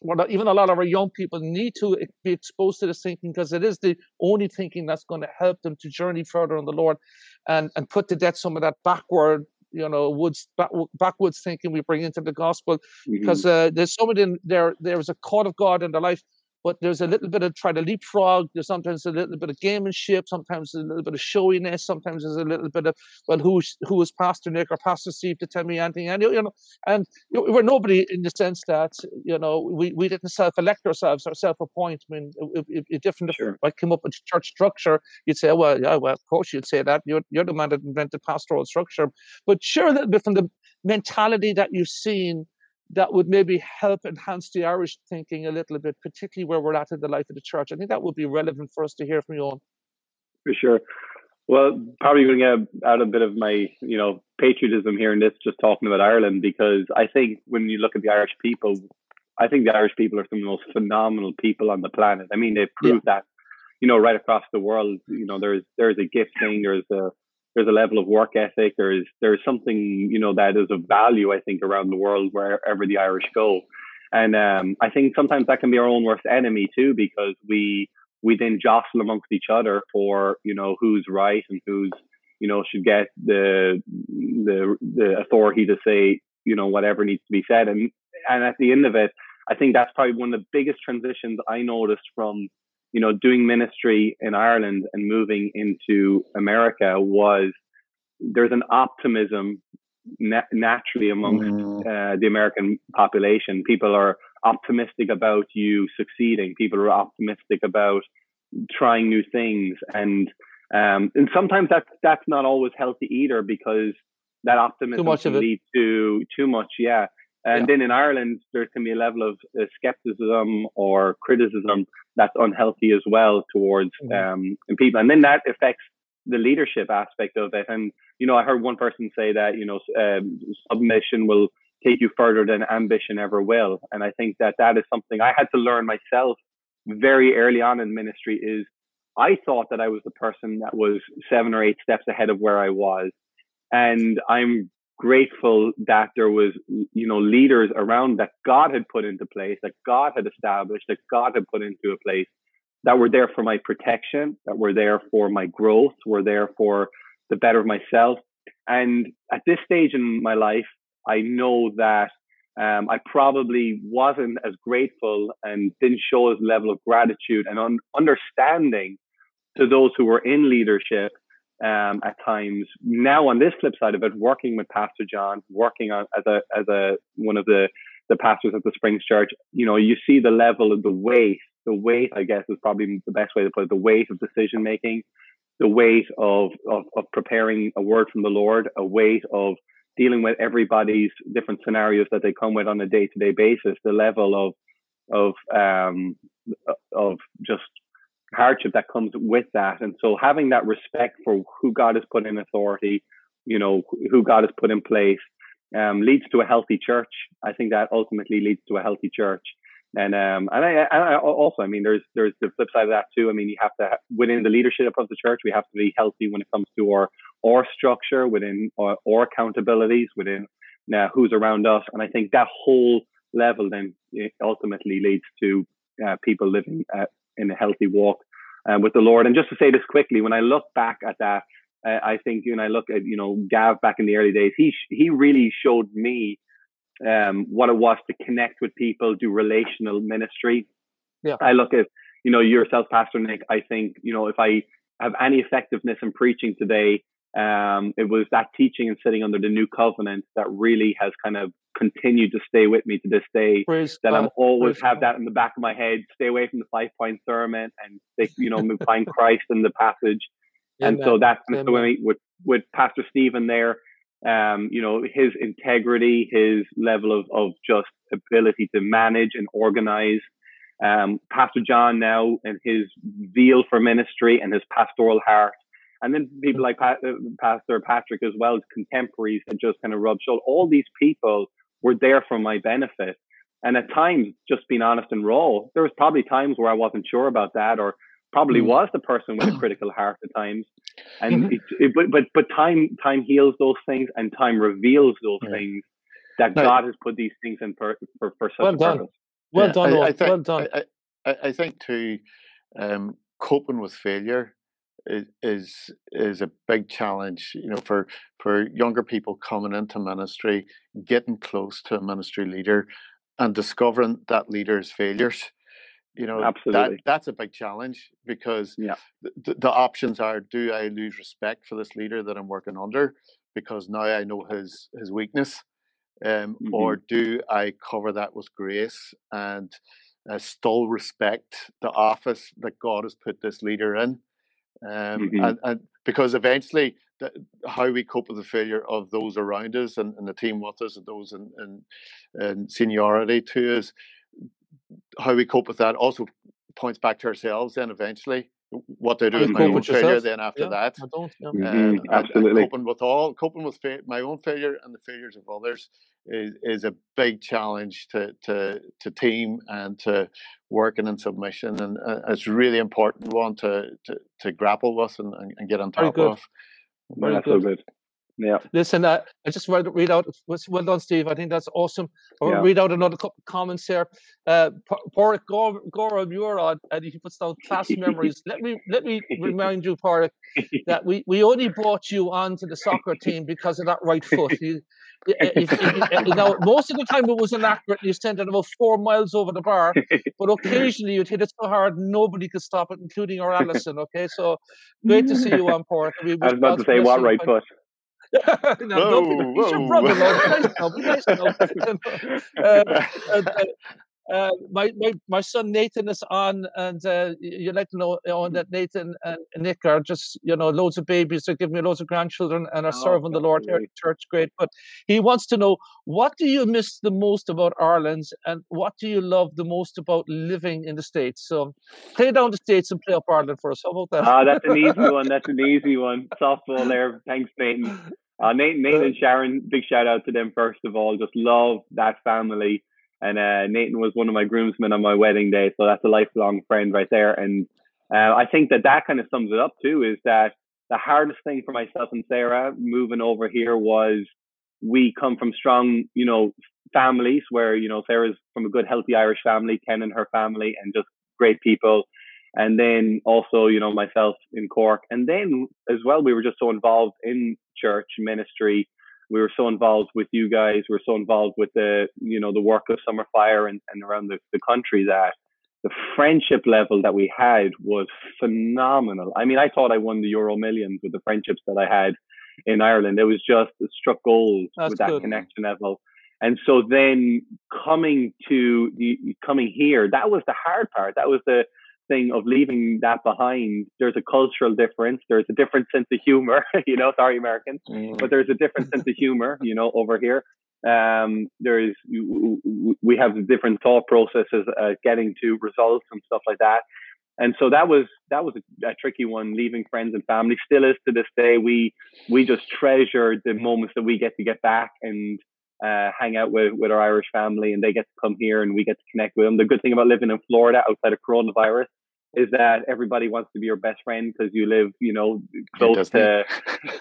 well, even a lot of our young people need to be exposed to this thinking because it is the only thinking that's going to help them to journey further in the Lord and, and put to death some of that backward, you know, woods back, backwoods thinking we bring into the gospel. Mm-hmm. Because uh, there's somebody in there, there's a call of God in their life but there's a little bit of try to leapfrog. There's sometimes a little bit of gamemanship, sometimes a little bit of showiness, sometimes there's a little bit of well, who's who is Pastor Nick or Pastor Steve to tell me anything, and you know, and you know, we're nobody in the sense that you know we, we didn't self-elect ourselves or self-appoint. I mean, if, if, if different sure. if I came up with church structure, you'd say, oh, well, yeah, well, of course you'd say that. You're you're the man that invented pastoral structure, but share a little bit from the mentality that you've seen that would maybe help enhance the Irish thinking a little bit, particularly where we're at in the life of the church. I think that would be relevant for us to hear from you on. For sure. Well, probably going to get out a bit of my, you know, patriotism here in this, just talking about Ireland, because I think when you look at the Irish people, I think the Irish people are some of the most phenomenal people on the planet. I mean, they've proved yeah. that, you know, right across the world. You know, there's there's a gift thing, there's a there's a level of work ethic, there's there's something, you know, that is of value, I think, around the world wherever the Irish go. And um, I think sometimes that can be our own worst enemy too, because we we then jostle amongst each other for you know who's right and who's you know should get the the the authority to say you know whatever needs to be said and and at the end of it i think that's probably one of the biggest transitions i noticed from you know doing ministry in ireland and moving into america was there's an optimism na- naturally amongst mm. uh, the american population people are optimistic about you succeeding. People are optimistic about trying new things, and um, and sometimes that's that's not always healthy either because that optimism can lead to too much. Yeah. And yeah. then in Ireland, there can be a level of uh, skepticism or criticism that's unhealthy as well towards mm-hmm. um, people, and then that affects the leadership aspect of it. And you know, I heard one person say that you know um, submission will take you further than ambition ever will. And I think that that is something I had to learn myself very early on in ministry is I thought that I was the person that was seven or eight steps ahead of where I was. And I'm grateful that there was, you know, leaders around that God had put into place, that God had established, that God had put into a place that were there for my protection, that were there for my growth, were there for the better of myself. And at this stage in my life, I know that um, I probably wasn't as grateful and didn't show as level of gratitude and un- understanding to those who were in leadership um, at times. Now, on this flip side of it, working with Pastor John, working on as a as a one of the the pastors at the Springs Church, you know, you see the level of the weight. The weight, I guess, is probably the best way to put it. The weight of decision making, the weight of, of of preparing a word from the Lord, a weight of dealing with everybody's different scenarios that they come with on a day to day basis, the level of of um, of just hardship that comes with that, and so having that respect for who God has put in authority, you know, who God has put in place, um, leads to a healthy church. I think that ultimately leads to a healthy church. And um, and I, and I also, I mean, there's there's the flip side of that too. I mean, you have to within the leadership of the church, we have to be healthy when it comes to our our structure, within our, our accountabilities, within uh, who's around us. And I think that whole level then ultimately leads to uh, people living uh, in a healthy walk uh, with the Lord. And just to say this quickly, when I look back at that, uh, I think you when I look at you know Gav back in the early days, he he really showed me um, what it was to connect with people, do relational ministry. Yeah. I look at you know yourself, Pastor Nick. I think you know if I have any effectiveness in preaching today, um, it was that teaching and sitting under the new covenant that really has kind of continued to stay with me to this day. Praise that God. I'm always Praise have God. that in the back of my head. Stay away from the five point sermon and stay, you know, find Christ in the passage. And so that's the way with with Pastor Stephen there. Um, you know, his integrity, his level of of just ability to manage and organize. Um, Pastor John now and his zeal for ministry and his pastoral heart and then people like uh, Pastor Patrick as well, as contemporaries that just kind of rub shoulders. All these people were there for my benefit. And at times, just being honest and raw, there was probably times where I wasn't sure about that, or probably mm. was the person with a critical heart at times. And mm-hmm. it, it, but but but time time heals those things, and time reveals those yeah. things that no. God has put these things in for for, for such well done. purpose. Well yeah, done. I, I think, well done. I, I, think too, um, coping with failure is is a big challenge you know for for younger people coming into ministry getting close to a ministry leader and discovering that leader's failures you know Absolutely. that that's a big challenge because yeah. the, the options are do i lose respect for this leader that i'm working under because now i know his his weakness um, mm-hmm. or do i cover that with grace and uh, still respect the office that god has put this leader in um, mm-hmm. and, and, because eventually the, how we cope with the failure of those around us and, and the team with us and those in, in, in, seniority to us how we cope with that also points back to ourselves then eventually what do I do with my own failure then after yeah, that? I don't. Yeah. Mm-hmm, absolutely. coping with all, coping with fa- my own failure and the failures of others is, is a big challenge to, to, to team and to working in submission. And uh, it's really important one to, to, to grapple with and, and, and get on top of. Very That's good. so good. Yeah. Listen, uh, I just want to read out. Well done, Steve. I think that's awesome. I'll yeah. read out another couple of comments here. Uh, Porrick Gora Murad, and he puts down class memories. let me let me remind you, Porrick, that we, we only brought you onto the soccer team because of that right foot. You, if, if, if, you know, most of the time it was inaccurate. You sent it about four miles over the bar, but occasionally you'd hit it so hard nobody could stop it, including our Allison. Okay, so great to see you on, Porrick. I was about to say what right foot. no, whoa, he's your brother, Lord. Nice uh, uh, uh, my, my my son Nathan is on, and uh, you let know on that Nathan and Nick are just you know loads of babies. They're giving me loads of grandchildren and are oh, serving the Lord here at church. Great, but he wants to know what do you miss the most about Ireland, and what do you love the most about living in the states? So play down the states and play up Ireland for us. How about that? Ah, that's an easy one. That's an easy one. Softball there. Thanks, Nathan. Uh, Nate, Nate and Sharon, big shout out to them first of all. Just love that family. And uh, Nathan was one of my groomsmen on my wedding day, so that's a lifelong friend right there. And uh, I think that that kind of sums it up too. Is that the hardest thing for myself and Sarah moving over here was we come from strong, you know, families where you know Sarah's from a good, healthy Irish family, Ken and her family, and just great people and then also you know myself in cork. And then as well we were just so involved in church ministry. We were so involved with you guys. We were so involved with the you know the work of summer fire and, and around the, the country that the friendship level that we had was phenomenal. I mean i thought i won the euro millions with the friendships that i had in ireland. It was just it struck gold That's with that good. connection level. And so then coming to the, coming here that was the hard part. That was the thing of leaving that behind, there's a cultural difference. There's a different sense of humor, you know, sorry, Americans, mm. but there's a different sense of humor, you know, over here. Um, there's, we have different thought processes, uh, getting to results and stuff like that. And so that was, that was a, a tricky one, leaving friends and family still is to this day. We, we just treasure the moments that we get to get back and, uh, hang out with, with our Irish family and they get to come here and we get to connect with them. The good thing about living in Florida outside of coronavirus is that everybody wants to be your best friend because you live, you know, close to,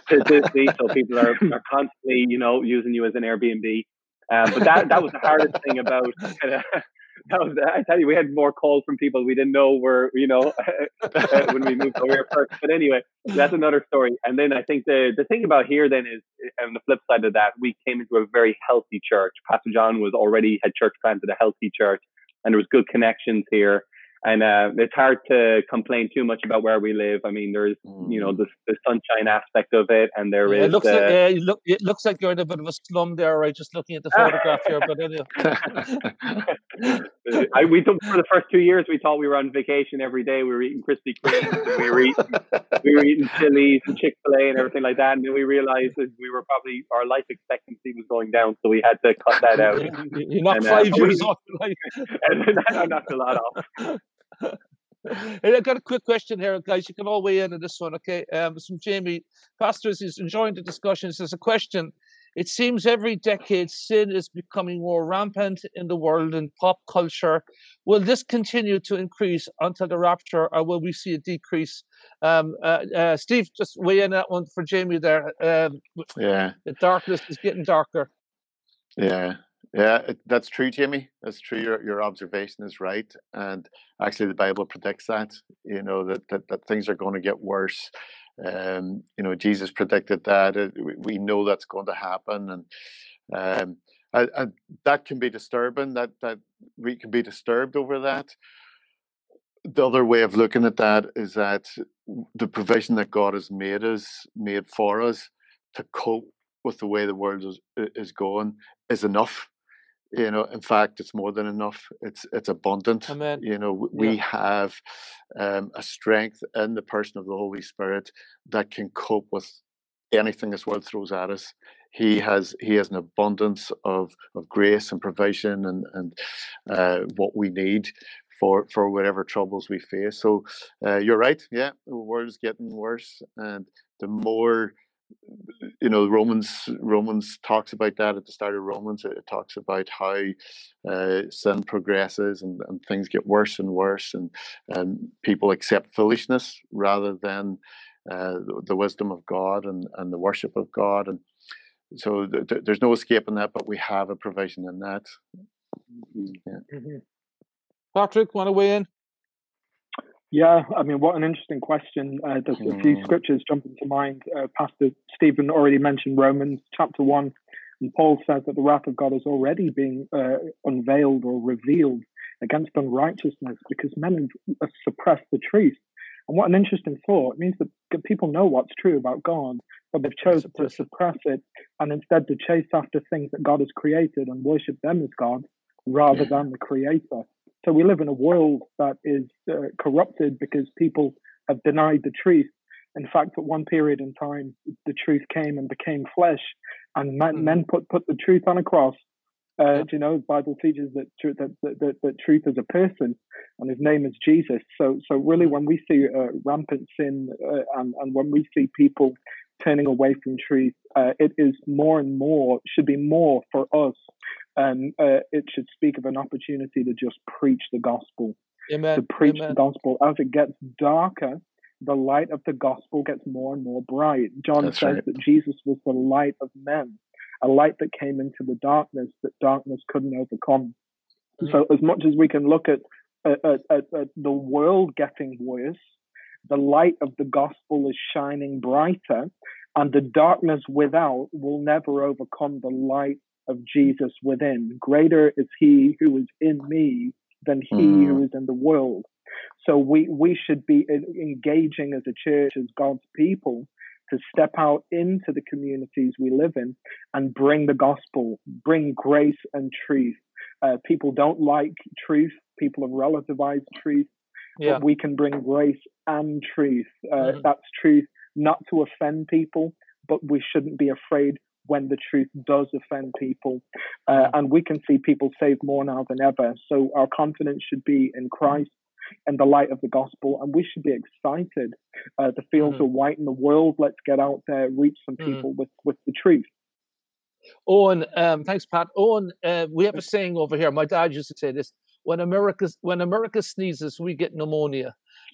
to Disney. so people are, are constantly, you know, using you as an Airbnb. Um, but that, that was the hardest thing about kind of, uh, that was, I tell you, we had more calls from people we didn't know were, you know, uh, when we moved over first. But anyway, that's another story. And then I think the, the thing about here then is, on the flip side of that, we came into a very healthy church. Pastor John was already had church planted a healthy church and there was good connections here and uh, it's hard to complain too much about where we live. I mean, there's you know mm. the, the sunshine aspect of it, and there yeah, is. It looks, uh, like, yeah, look, it looks like you're in a bit of a slum there, right? Just looking at the photograph here, but anyway. I, we took, for the first two years, we thought we were on vacation every day. We were eating Krispy Kreme, we were eating, we were eating Chili's and Chick Fil A and everything like that. And then we realized that we were probably our life expectancy was going down, so we had to cut that out. You're not and, uh, five uh, years we, off. Like. and I knocked a lot off. I got a quick question here, guys. You can all weigh in on this one, okay? Um, from Jamie. Pastors is enjoying the discussion. There's a question. It seems every decade sin is becoming more rampant in the world and pop culture. Will this continue to increase until the rapture, or will we see a decrease? Um, uh, uh, Steve, just weigh in that one for Jamie there. Um, yeah. The darkness is getting darker. Yeah. Yeah, that's true, Jamie. That's true. Your your observation is right, and actually, the Bible predicts that. You know that that, that things are going to get worse. Um, you know, Jesus predicted that. Uh, we know that's going to happen, and um, and, and that can be disturbing. That that we can be disturbed over that. The other way of looking at that is that the provision that God has made us made for us to cope with the way the world is is going is enough you know in fact it's more than enough it's it's abundant Amen. you know we yeah. have um, a strength in the person of the holy spirit that can cope with anything this world throws at us he has he has an abundance of of grace and provision and and uh, what we need for for whatever troubles we face. So uh, you're right. Yeah, the world's getting worse, and the more you know romans romans talks about that at the start of romans it talks about how uh, sin progresses and, and things get worse and worse and and people accept foolishness rather than uh, the, the, wisdom of god and, and the worship of god and so th- th- there's no escaping that but we have a provision in that mm-hmm. yeah. mm-hmm. patrick want to weigh in yeah, I mean, what an interesting question. Uh, there's a few hmm. scriptures jump into mind. Uh, Pastor Stephen already mentioned Romans chapter 1, and Paul says that the wrath of God is already being uh, unveiled or revealed against unrighteousness because men have suppressed the truth. And what an interesting thought. It means that people know what's true about God, but they've chosen to suppress it and instead to chase after things that God has created and worship them as God rather than the Creator. So we live in a world that is uh, corrupted because people have denied the truth. In fact, at one period in time, the truth came and became flesh, and men, mm. men put, put the truth on a cross. Uh, yeah. You know, the Bible teaches that, that, that, that, truth is a person, and his name is Jesus. So, so really, when we see uh, rampant sin uh, and, and when we see people turning away from truth, uh, it is more and more should be more for us and uh, it should speak of an opportunity to just preach the gospel. Amen. To preach Amen. the gospel. As it gets darker, the light of the gospel gets more and more bright. John That's says right. that Jesus was the light of men, a light that came into the darkness that darkness couldn't overcome. Mm-hmm. So, as much as we can look at, at, at, at the world getting worse, the light of the gospel is shining brighter, and the darkness without will never overcome the light of Jesus within. Greater is he who is in me than he mm. who is in the world. So we, we should be engaging as a church, as God's people, to step out into the communities we live in and bring the gospel, bring grace and truth. Uh, people don't like truth. People have relativized truth. Yeah. But we can bring grace and truth. Uh, mm-hmm. That's truth, not to offend people, but we shouldn't be afraid when the truth does offend people. Uh, mm. and we can see people saved more now than ever. So our confidence should be in Christ and the light of the gospel. And we should be excited. Uh, the fields mm-hmm. are white in the world. Let's get out there, reach some mm. people mm-hmm. with, with the truth. Owen, um, thanks, Pat. Owen, uh, we have a saying over here. My dad used to say this: "When America when America sneezes, we get pneumonia."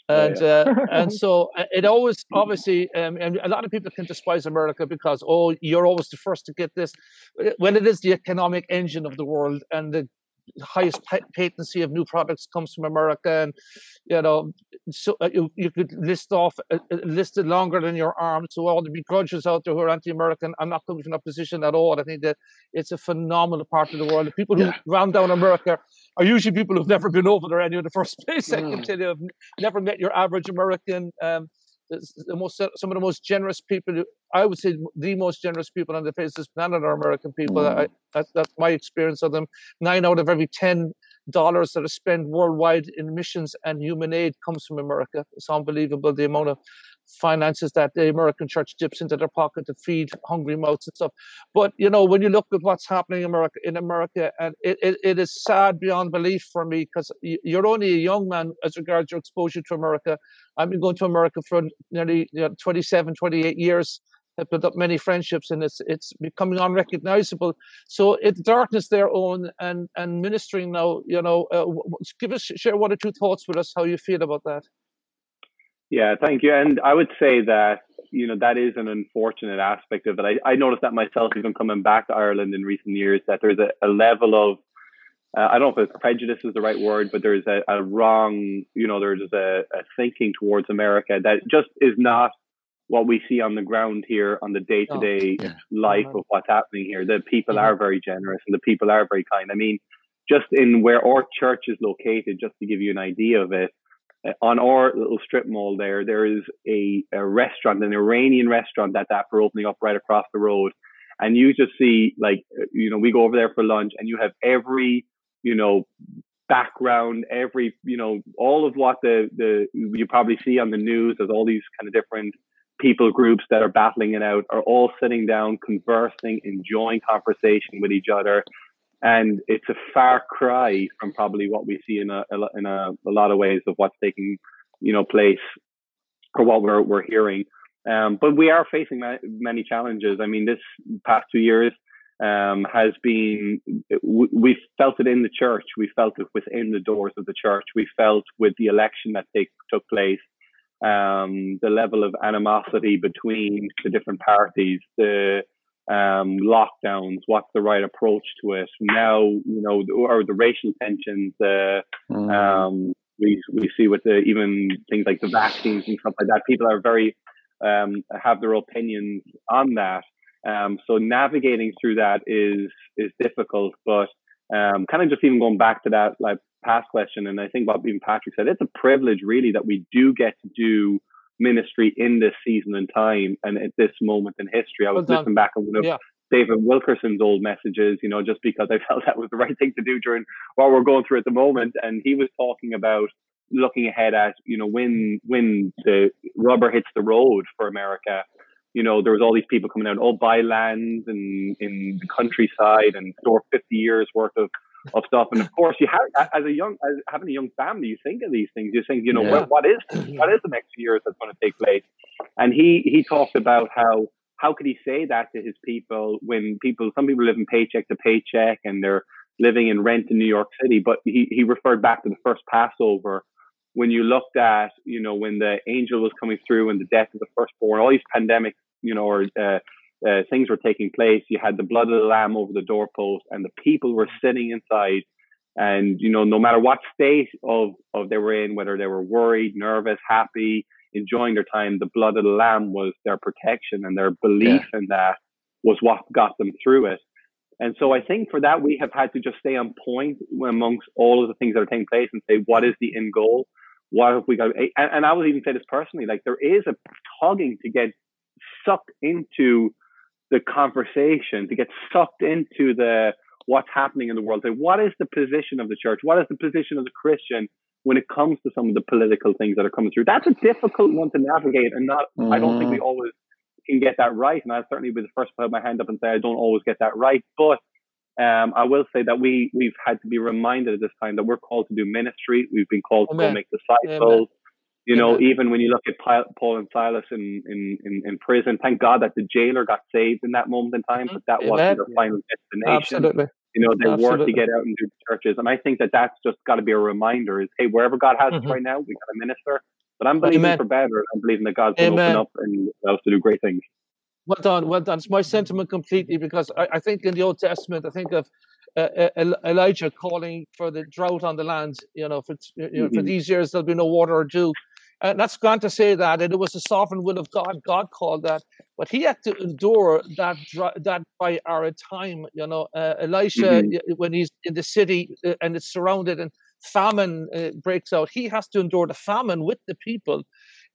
And yeah. uh, and so uh, it always obviously um, and a lot of people can despise America because oh you're always the first to get this when it is the economic engine of the world and the highest patency of new products comes from America, and you know, so uh, you, you could list off uh, uh, listed longer than your arm. So all the begrudgers out there who are anti-American, I'm not coming from a position at all. I think that it's a phenomenal part of the world. The people who yeah. round down America are usually people who've never been over there anyway in the first place. I can tell you, have never met your average American. Um, the most some of the most generous people. I would say the most generous people on the face of this planet are American people. Mm. I, that, that's my experience of them. Nine out of every ten dollars that are spent worldwide in missions and human aid comes from America. It's unbelievable the amount of finances that the American church dips into their pocket to feed hungry mouths and stuff. But you know, when you look at what's happening in America, in America, and it, it, it is sad beyond belief for me because you're only a young man as regards your exposure to America. I've been going to America for nearly you know, 27, 28 years. I've built up many friendships, and it's it's becoming unrecognizable. So it's darkness there, Owen, and and ministering now. You know, uh, give us share one or two thoughts with us how you feel about that. Yeah, thank you. And I would say that, you know, that is an unfortunate aspect of it. I, I noticed that myself even coming back to Ireland in recent years, that there's a, a level of, uh, I don't know if it's prejudice is the right word, but there's a, a wrong, you know, there's a, a thinking towards America that just is not what we see on the ground here on the day to day life of what's happening here. The people mm-hmm. are very generous and the people are very kind. I mean, just in where our church is located, just to give you an idea of it, on our little strip mall there, there is a, a restaurant, an Iranian restaurant that's after opening up right across the road. And you just see, like, uh, you know, we go over there for lunch and you have every, you know, background, every, you know, all of what the, the, you probably see on the news as all these kind of different people groups that are battling it out are all sitting down, conversing, enjoying conversation with each other and it's a far cry from probably what we see in a, in a, a lot of ways of what's taking you know place or what we're we're hearing. Um, but we are facing many challenges. I mean, this past two years um, has been, we felt it in the church. We felt it within the doors of the church. We felt with the election that take, took place, um, the level of animosity between the different parties, the um, lockdowns, what's the right approach to it. Now, you know, or the racial tensions, uh, mm. um, we, we see with the, even things like the vaccines and stuff like that. People are very, um, have their opinions on that. Um, so navigating through that is is difficult, but um, kind of just even going back to that like past question, and I think what even Patrick said, it's a privilege really that we do get to do ministry in this season and time and at this moment in history. I was well listening back on one of yeah. David Wilkerson's old messages, you know, just because I felt that was the right thing to do during what we're going through at the moment, and he was talking about looking ahead at you know when when the rubber hits the road for America you know, there was all these people coming out, oh, buy lands and in the countryside and store 50 years worth of, of stuff. And of course, you have, as a young, as having a young family, you think of these things. You think, you know, yeah. what, what is, what is the next few years that's going to take place? And he, he talked about how, how could he say that to his people when people, some people live in paycheck to paycheck and they're living in rent in New York City, but he, he referred back to the first Passover when you looked at, you know, when the angel was coming through and the death of the firstborn, all these pandemic you know, or uh, uh, things were taking place. You had the blood of the lamb over the doorpost, and the people were sitting inside. And you know, no matter what state of of they were in, whether they were worried, nervous, happy, enjoying their time, the blood of the lamb was their protection, and their belief yeah. in that was what got them through it. And so I think for that we have had to just stay on point amongst all of the things that are taking place and say what is the end goal. What have we got? And, and I would even say this personally, like there is a tugging to get sucked into the conversation, to get sucked into the what's happening in the world. Say, what is the position of the church? What is the position of the Christian when it comes to some of the political things that are coming through? That's a difficult one to navigate, and not. Mm-hmm. I don't think we mm-hmm. always can get that right. And I'll certainly be the first to put my hand up and say I don't always get that right. But um, I will say that we we've had to be reminded at this time that we're called to do ministry. We've been called Amen. to go make disciples. Amen. You know, yeah. even when you look at Paul and Silas in, in, in, in, prison, thank God that the jailer got saved in that moment in time, but that wasn't their final destination. Absolutely. You know, they Absolutely. to get out and do churches. And I think that that's just got to be a reminder is, hey, wherever God has mm-hmm. us right now, we got to minister. But I'm believing Amen. for better. I'm believing that God's going to open up and allow us to do great things. Well done, well done. It's my sentiment completely because I, I think in the Old Testament, I think of uh, uh Elijah calling for the drought on the land. You know, for you know, mm-hmm. for these years there'll be no water or dew. And that's gone to say that and it was the sovereign will of God. God called that, but he had to endure that that by our time. You know, uh, Elisha mm-hmm. when he's in the city uh, and it's surrounded and famine uh, breaks out, he has to endure the famine with the people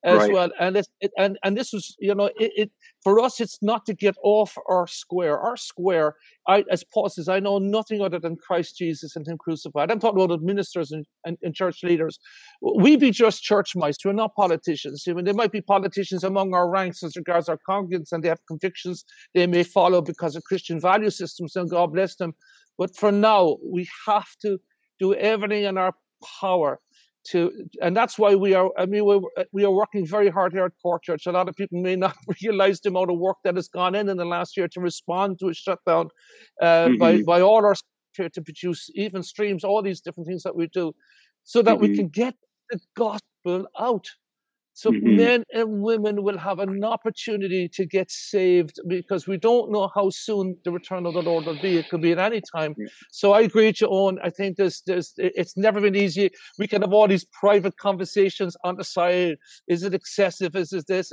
as right. well. And it's, it, and and this was you know it, it, for us it's not to get off our square. Our square, I as Paul says, I know nothing other than Christ Jesus and Him crucified. I'm talking about ministers and, and, and church leaders. We be just church mice. We're not politicians. I mean, there might be politicians among our ranks as regards our congregants, and they have convictions they may follow because of Christian value systems, and God bless them. But for now, we have to do everything in our power to and that's why we are i mean we're, we are working very hard here at cork church a lot of people may not realize the amount of work that has gone in in the last year to respond to a shutdown uh, mm-hmm. by by all our to, to produce even streams all these different things that we do so that mm-hmm. we can get the gospel out so mm-hmm. men and women will have an opportunity to get saved because we don't know how soon the return of the Lord will be. It could be at any time. Yeah. So I agree with you, Owen. I think there's, there's, it's never been easy. We can have all these private conversations on the side. Is it excessive? Is it this?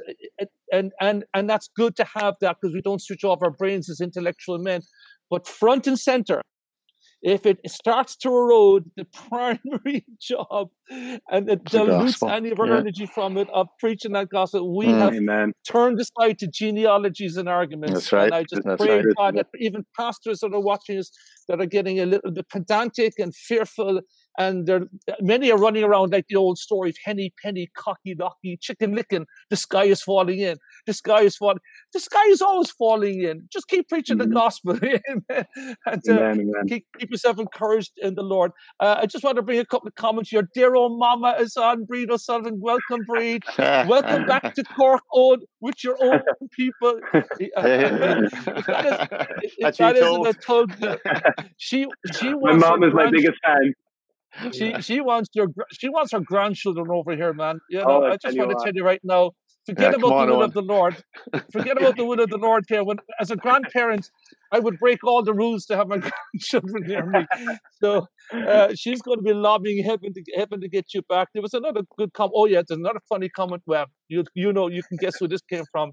And and and that's good to have that because we don't switch off our brains as intellectual men. But front and center, if it starts to erode the primary job and it dilutes any of our yeah. energy from it of preaching that gospel, we mm, have amen. turned aside to genealogies and arguments. That's right. And I just That's pray right. God that even pastors that are watching us that are getting a little bit pedantic and fearful and there many are running around like the old story of henny penny cocky locky chicken licken the sky is falling in the sky is falling the sky is always falling in. Just keep preaching mm-hmm. the gospel and uh, amen, amen. Keep, keep, yourself encouraged in the lord. Uh, i just want to bring a couple of comments your dear old mama is on breed o'sullivan welcome breed. Welcome back to cork old with your own people. That is, that isn't a tug she she my mom is my biggest fan she she wants your she wants her grandchildren over here, man. You know, oh, I just want to tell you right now. Forget yeah, about the will on. of the Lord. Forget about the will of the Lord here. When as a grandparent, I would break all the rules to have my grandchildren near me. So uh, she's going to be lobbying heaven to heaven to get you back. There was another good comment. Oh yeah, there's another funny comment. Well, you you know you can guess where this came from.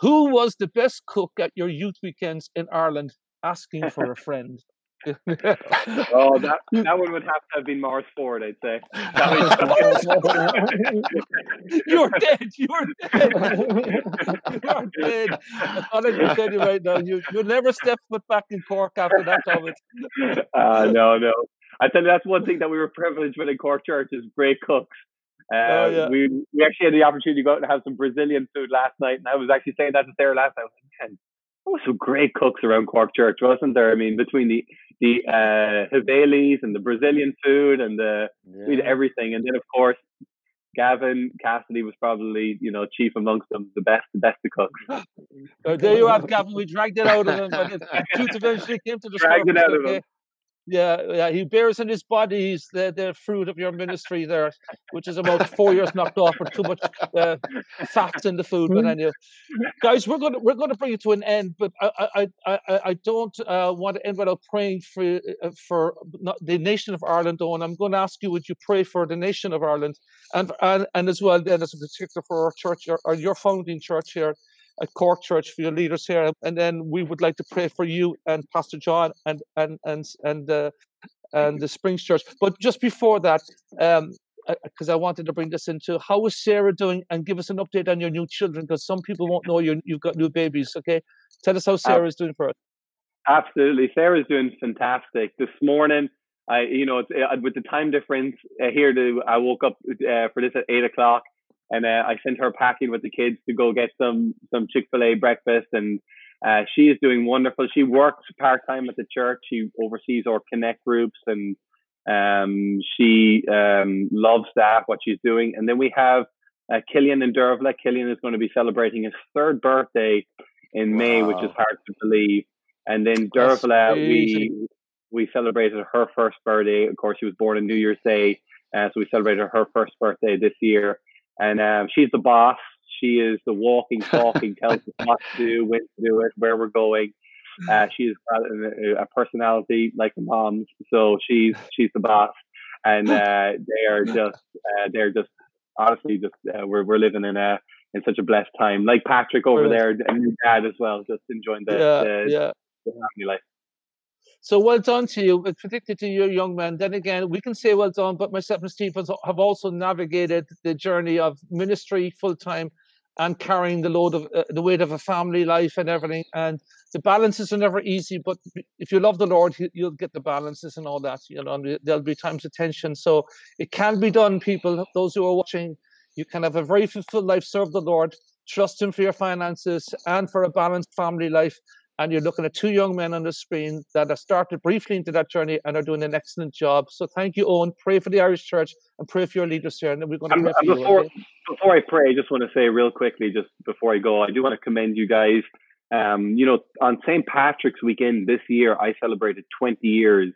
Who was the best cook at your youth weekends in Ireland? Asking for a friend. oh, that that one would have to have been Mars Ford, I'd say. You're dead. You're dead. You're dead. I can tell you right now, you you'll never step foot back in Cork after that, Thomas. Uh, no, no. I tell you, that's one thing that we were privileged with in Cork Church is great cooks. Uh, oh, yeah. we we actually had the opportunity to go out and have some Brazilian food last night, and I was actually saying that to Sarah last night. I was like, man, oh, some great cooks around Cork Church, wasn't there? I mean, between the the uh, Hivelis and the Brazilian food and the yeah. we everything, and then of course Gavin Cassidy was probably you know chief amongst them, the best, the best of cooks. so there you have Gavin. We dragged it out of him, but the truth eventually came to the dragged it out of him. Yeah, yeah, he bears in his body he's the, the fruit of your ministry there, which is about four years knocked off with too much uh, fats in the food. But anyway, guys, we're gonna we're gonna bring it to an end. But I I I, I don't uh, want to end without praying for uh, for the nation of Ireland. And I'm going to ask you, would you pray for the nation of Ireland and and, and as well then as a particular for our church or your founding church here at Cork Church for your leaders here, and then we would like to pray for you and Pastor John and and and and uh, and the Springs Church. But just before that, um, because I wanted to bring this into how is Sarah doing and give us an update on your new children because some people won't know you you've got new babies. Okay, tell us how Sarah is doing first. Absolutely, Sarah's doing fantastic. This morning, I you know uh, with the time difference uh, here, to I woke up uh, for this at eight o'clock and uh, I sent her packing with the kids to go get some some Chick Fil A breakfast, and uh, she is doing wonderful. She works part time at the church. She oversees our connect groups, and um, she um, loves that what she's doing. And then we have uh, Killian and Dervla. Killian is going to be celebrating his third birthday in wow. May, which is hard to believe. And then Dervla, we we celebrated her first birthday. Of course, she was born on New Year's Day, uh, so we celebrated her first birthday this year and um, she's the boss. She is the walking, talking, tells us what to do, when to do it, where we're going. Uh, she's got a, a, personality like a mom's, so she's she's the boss, and uh, they are just uh, they're just honestly just uh, we're we're living in a in such a blessed time. Like Patrick over there and your dad as well, just enjoying the yeah, the, yeah. the family life. So well done to you, particularly to you, young man. Then again, we can say well done, but myself and Steve have also navigated the journey of ministry full time and carrying the load of uh, the weight of a family life and everything. And the balances are never easy, but if you love the Lord, you'll get the balances and all that. You know, there'll be times of tension. So it can be done, people. Those who are watching, you can have a very fulfilled life, serve the Lord, trust Him for your finances and for a balanced family life and you're looking at two young men on the screen that have started briefly into that journey and are doing an excellent job. So thank you, Owen. Pray for the Irish Church and pray for your leaders here, and then we're going to pray for before, you. Before I pray, I just want to say real quickly, just before I go, I do want to commend you guys. Um, you know, on St. Patrick's weekend this year, I celebrated 20 years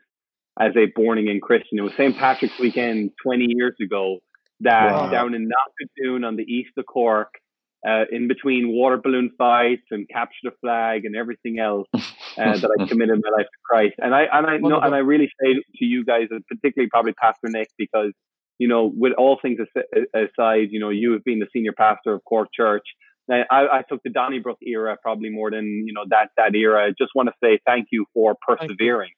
as a born again Christian. It was St. Patrick's weekend 20 years ago that wow. down in Knockadoon on the east of Cork, uh, in between water balloon fights and capture the flag and everything else uh, that I committed my life to Christ. And I and I know and I really say to you guys, and particularly probably Pastor Nick, because you know, with all things aside, you know, you have been the senior pastor of Cork Church. I, I took the Donnybrook era probably more than you know that that era. I just want to say thank you for persevering.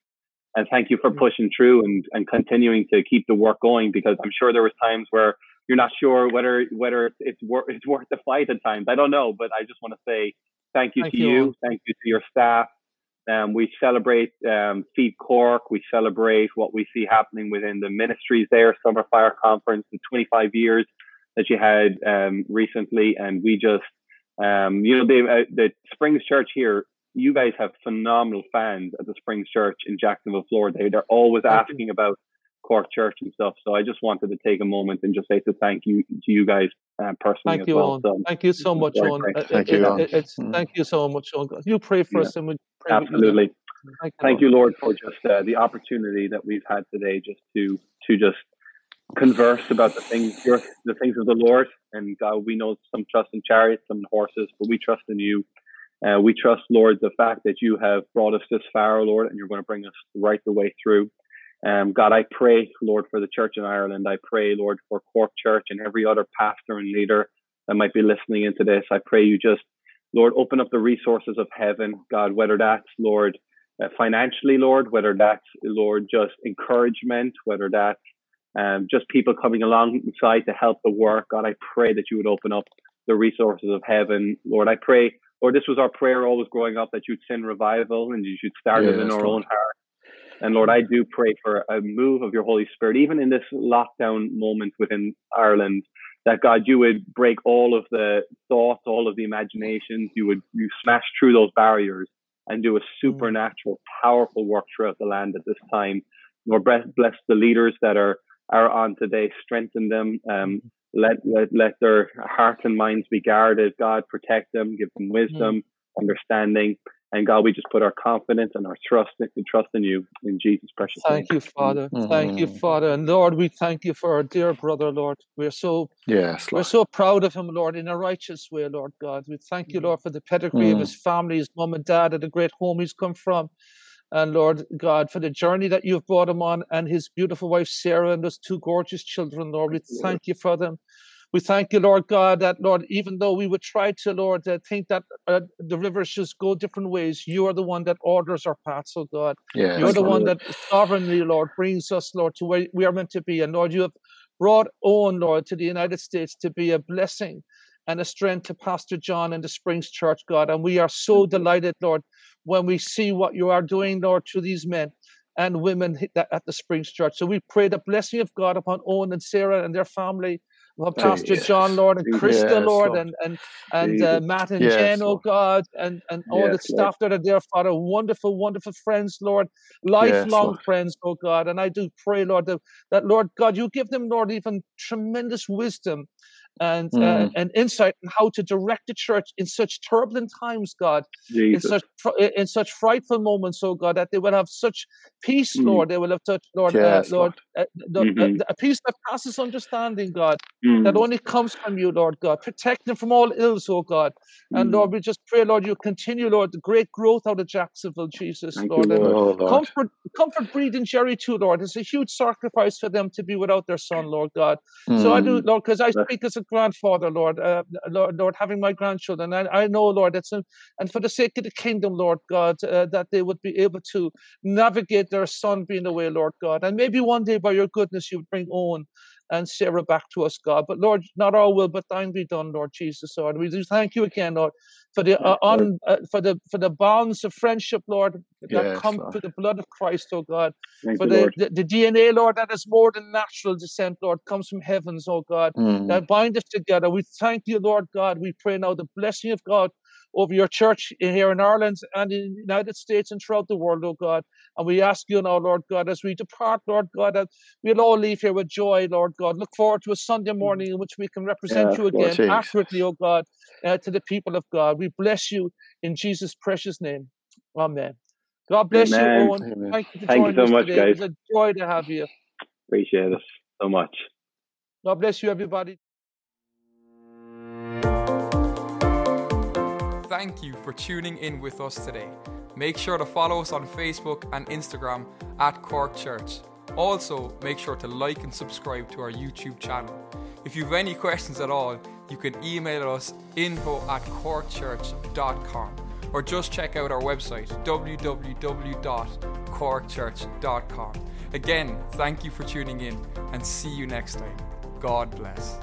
And thank you for mm-hmm. pushing through and, and continuing to keep the work going because I'm sure there was times where you're not sure whether whether it's worth it's worth the fight at times. I don't know, but I just want to say thank you thank to you. you. thank you to your staff, Um, we celebrate um, Feed Cork. We celebrate what we see happening within the ministries there. Summer Fire Conference, the 25 years that you had um, recently, and we just, um, you know, they, uh, the Springs Church here. You guys have phenomenal fans at the Springs Church in Jacksonville, Florida. They're always asking about Cork Church and stuff. So I just wanted to take a moment and just say to thank you to you guys uh, personally. Thank you, well. Owen. So, thank you so much, Owen. Thank you, Owen. Mm. Thank you so much, Owen. You pray for yeah. us and we pray Absolutely. Thank, thank you, Lord, for just uh, the opportunity that we've had today, just to to just converse about the things, your, the things of the Lord. And God, we know some trust in chariots, some in horses, but we trust in you. Uh, we trust, Lord, the fact that you have brought us this far, Lord, and you're going to bring us right the way through. Um, God, I pray, Lord, for the church in Ireland. I pray, Lord, for Cork Church and every other pastor and leader that might be listening into this. I pray you just, Lord, open up the resources of heaven, God, whether that's, Lord, uh, financially, Lord, whether that's, Lord, just encouragement, whether that's um, just people coming alongside to help the work. God, I pray that you would open up the resources of heaven. Lord, I pray, Lord, this was our prayer always growing up that you'd send revival and you should start Yes, it in our Lord. own heart. And Lord, I do pray for a move of your Holy Spirit, even in this lockdown moment within Ireland, that God, you would break all of the thoughts, all of the imaginations, you would you smash through those barriers and do a supernatural, powerful work throughout the land at this time. Lord, bless, bless the leaders that are are on today, strengthen them. Um, let, let let their hearts and minds be guarded. God, protect them, give them wisdom, understanding. And God, we just put our confidence and our trust in, trust in you in Jesus' precious name. Thank you, Father. Thank you. Father. And Lord, we thank you for our dear brother, Lord. We're so Yes, we're so proud of him, Lord, in a righteous way, Lord God. We thank you, Lord, for the pedigree of Mm. his family, his mom and dad, and the great home he's come from. And Lord God, for the journey that you've brought him on, and his beautiful wife Sarah and those two gorgeous children, Lord. We thank you for them. We thank you, Lord God, that Lord, even though we would try to, Lord, uh, think that uh, the rivers just go different ways, you are the one that orders our paths, oh God. Yes, You're the Lord. one that sovereignly, Lord, brings us, Lord, to where we are meant to be. And Lord, you have brought Owen, Lord, to the United States to be a blessing and a strength to Pastor John and the Springs Church, God. And we are so delighted, Lord, when we see what you are doing, Lord, to these men and women at the Springs Church. So we pray the blessing of God upon Owen and Sarah and their family, upon Pastor John, Lord, and Krista, Yes, Lord, Lord. and and and uh, Matt and Yes, Jen, oh God, and and all the Yes, Lord. staff that are there, Father, wonderful, wonderful friends, Lord, lifelong Lord. friends, oh God. And I do pray, Lord, that, that Lord God, you give them, Lord, even tremendous wisdom and uh, Mm. and insight on how to direct the church in such turbulent times, God, in such in such frightful moments, oh God, that they will have such peace, Mm. Lord. They will have such, Lord, uh, Lord, Lord. uh, the, uh, Mhm. the- a peace that passes understanding, God, that Mm. only comes from you, Lord God. Protect them from all ills, oh God. And Mm. Lord, we just pray, Lord, you continue, Lord, the great growth out of Jacksonville, Jesus, Thank Lord. And Lord. Oh, Lord. comfort, comfort Breed and Jerry too, Lord. It's a huge sacrifice for them to be without their son, Lord God. So I do, Mm. Lord, because I Bless- speak as a grandfather, Lord, uh, Lord, Lord, having my grandchildren. I, I know, Lord, it's and for the sake of the kingdom, Lord God, uh, that they would be able to navigate their son being away, Lord God. And maybe one day, by your goodness, you would bring Owen and Sarah back to us, God. But Lord, not our will, but thine be done, Lord Jesus, Lord. We do thank you again, Lord, for the uh, on uh, for the for the bonds of friendship, Lord, that Yes, come Lord. through the blood of Christ, oh God Thank for you, the, the, the DNA, Lord, that is more than natural descent, Lord, comes from heavens, oh God, Mm. that bind us together. We thank you, Lord God. We pray now the blessing of God over your church here in Ireland and in the United States and throughout the world, oh God. And we ask you now, Lord God, as we depart, Lord God, that we'll all leave here with joy, Lord God. Look forward to a Sunday morning in which we can represent Yes, you again Jesus. accurately, oh God, uh, to the people of God. We bless you in Jesus' precious name. Amen. God bless you, Amen. Owen. Amen. Thank you for Thank you joining so us much, today. It guys. was a joy to have you. Appreciate it so much. God bless you, everybody. Thank you for tuning in with us today. Make sure to follow us on Facebook and Instagram at Cork Church. Also, make sure to like and subscribe to our YouTube channel. If you have any questions at all, you can email us info at corkchurch.com or just check out our website www.corkchurch.com. Again, thank you for tuning in and see you next time. God bless.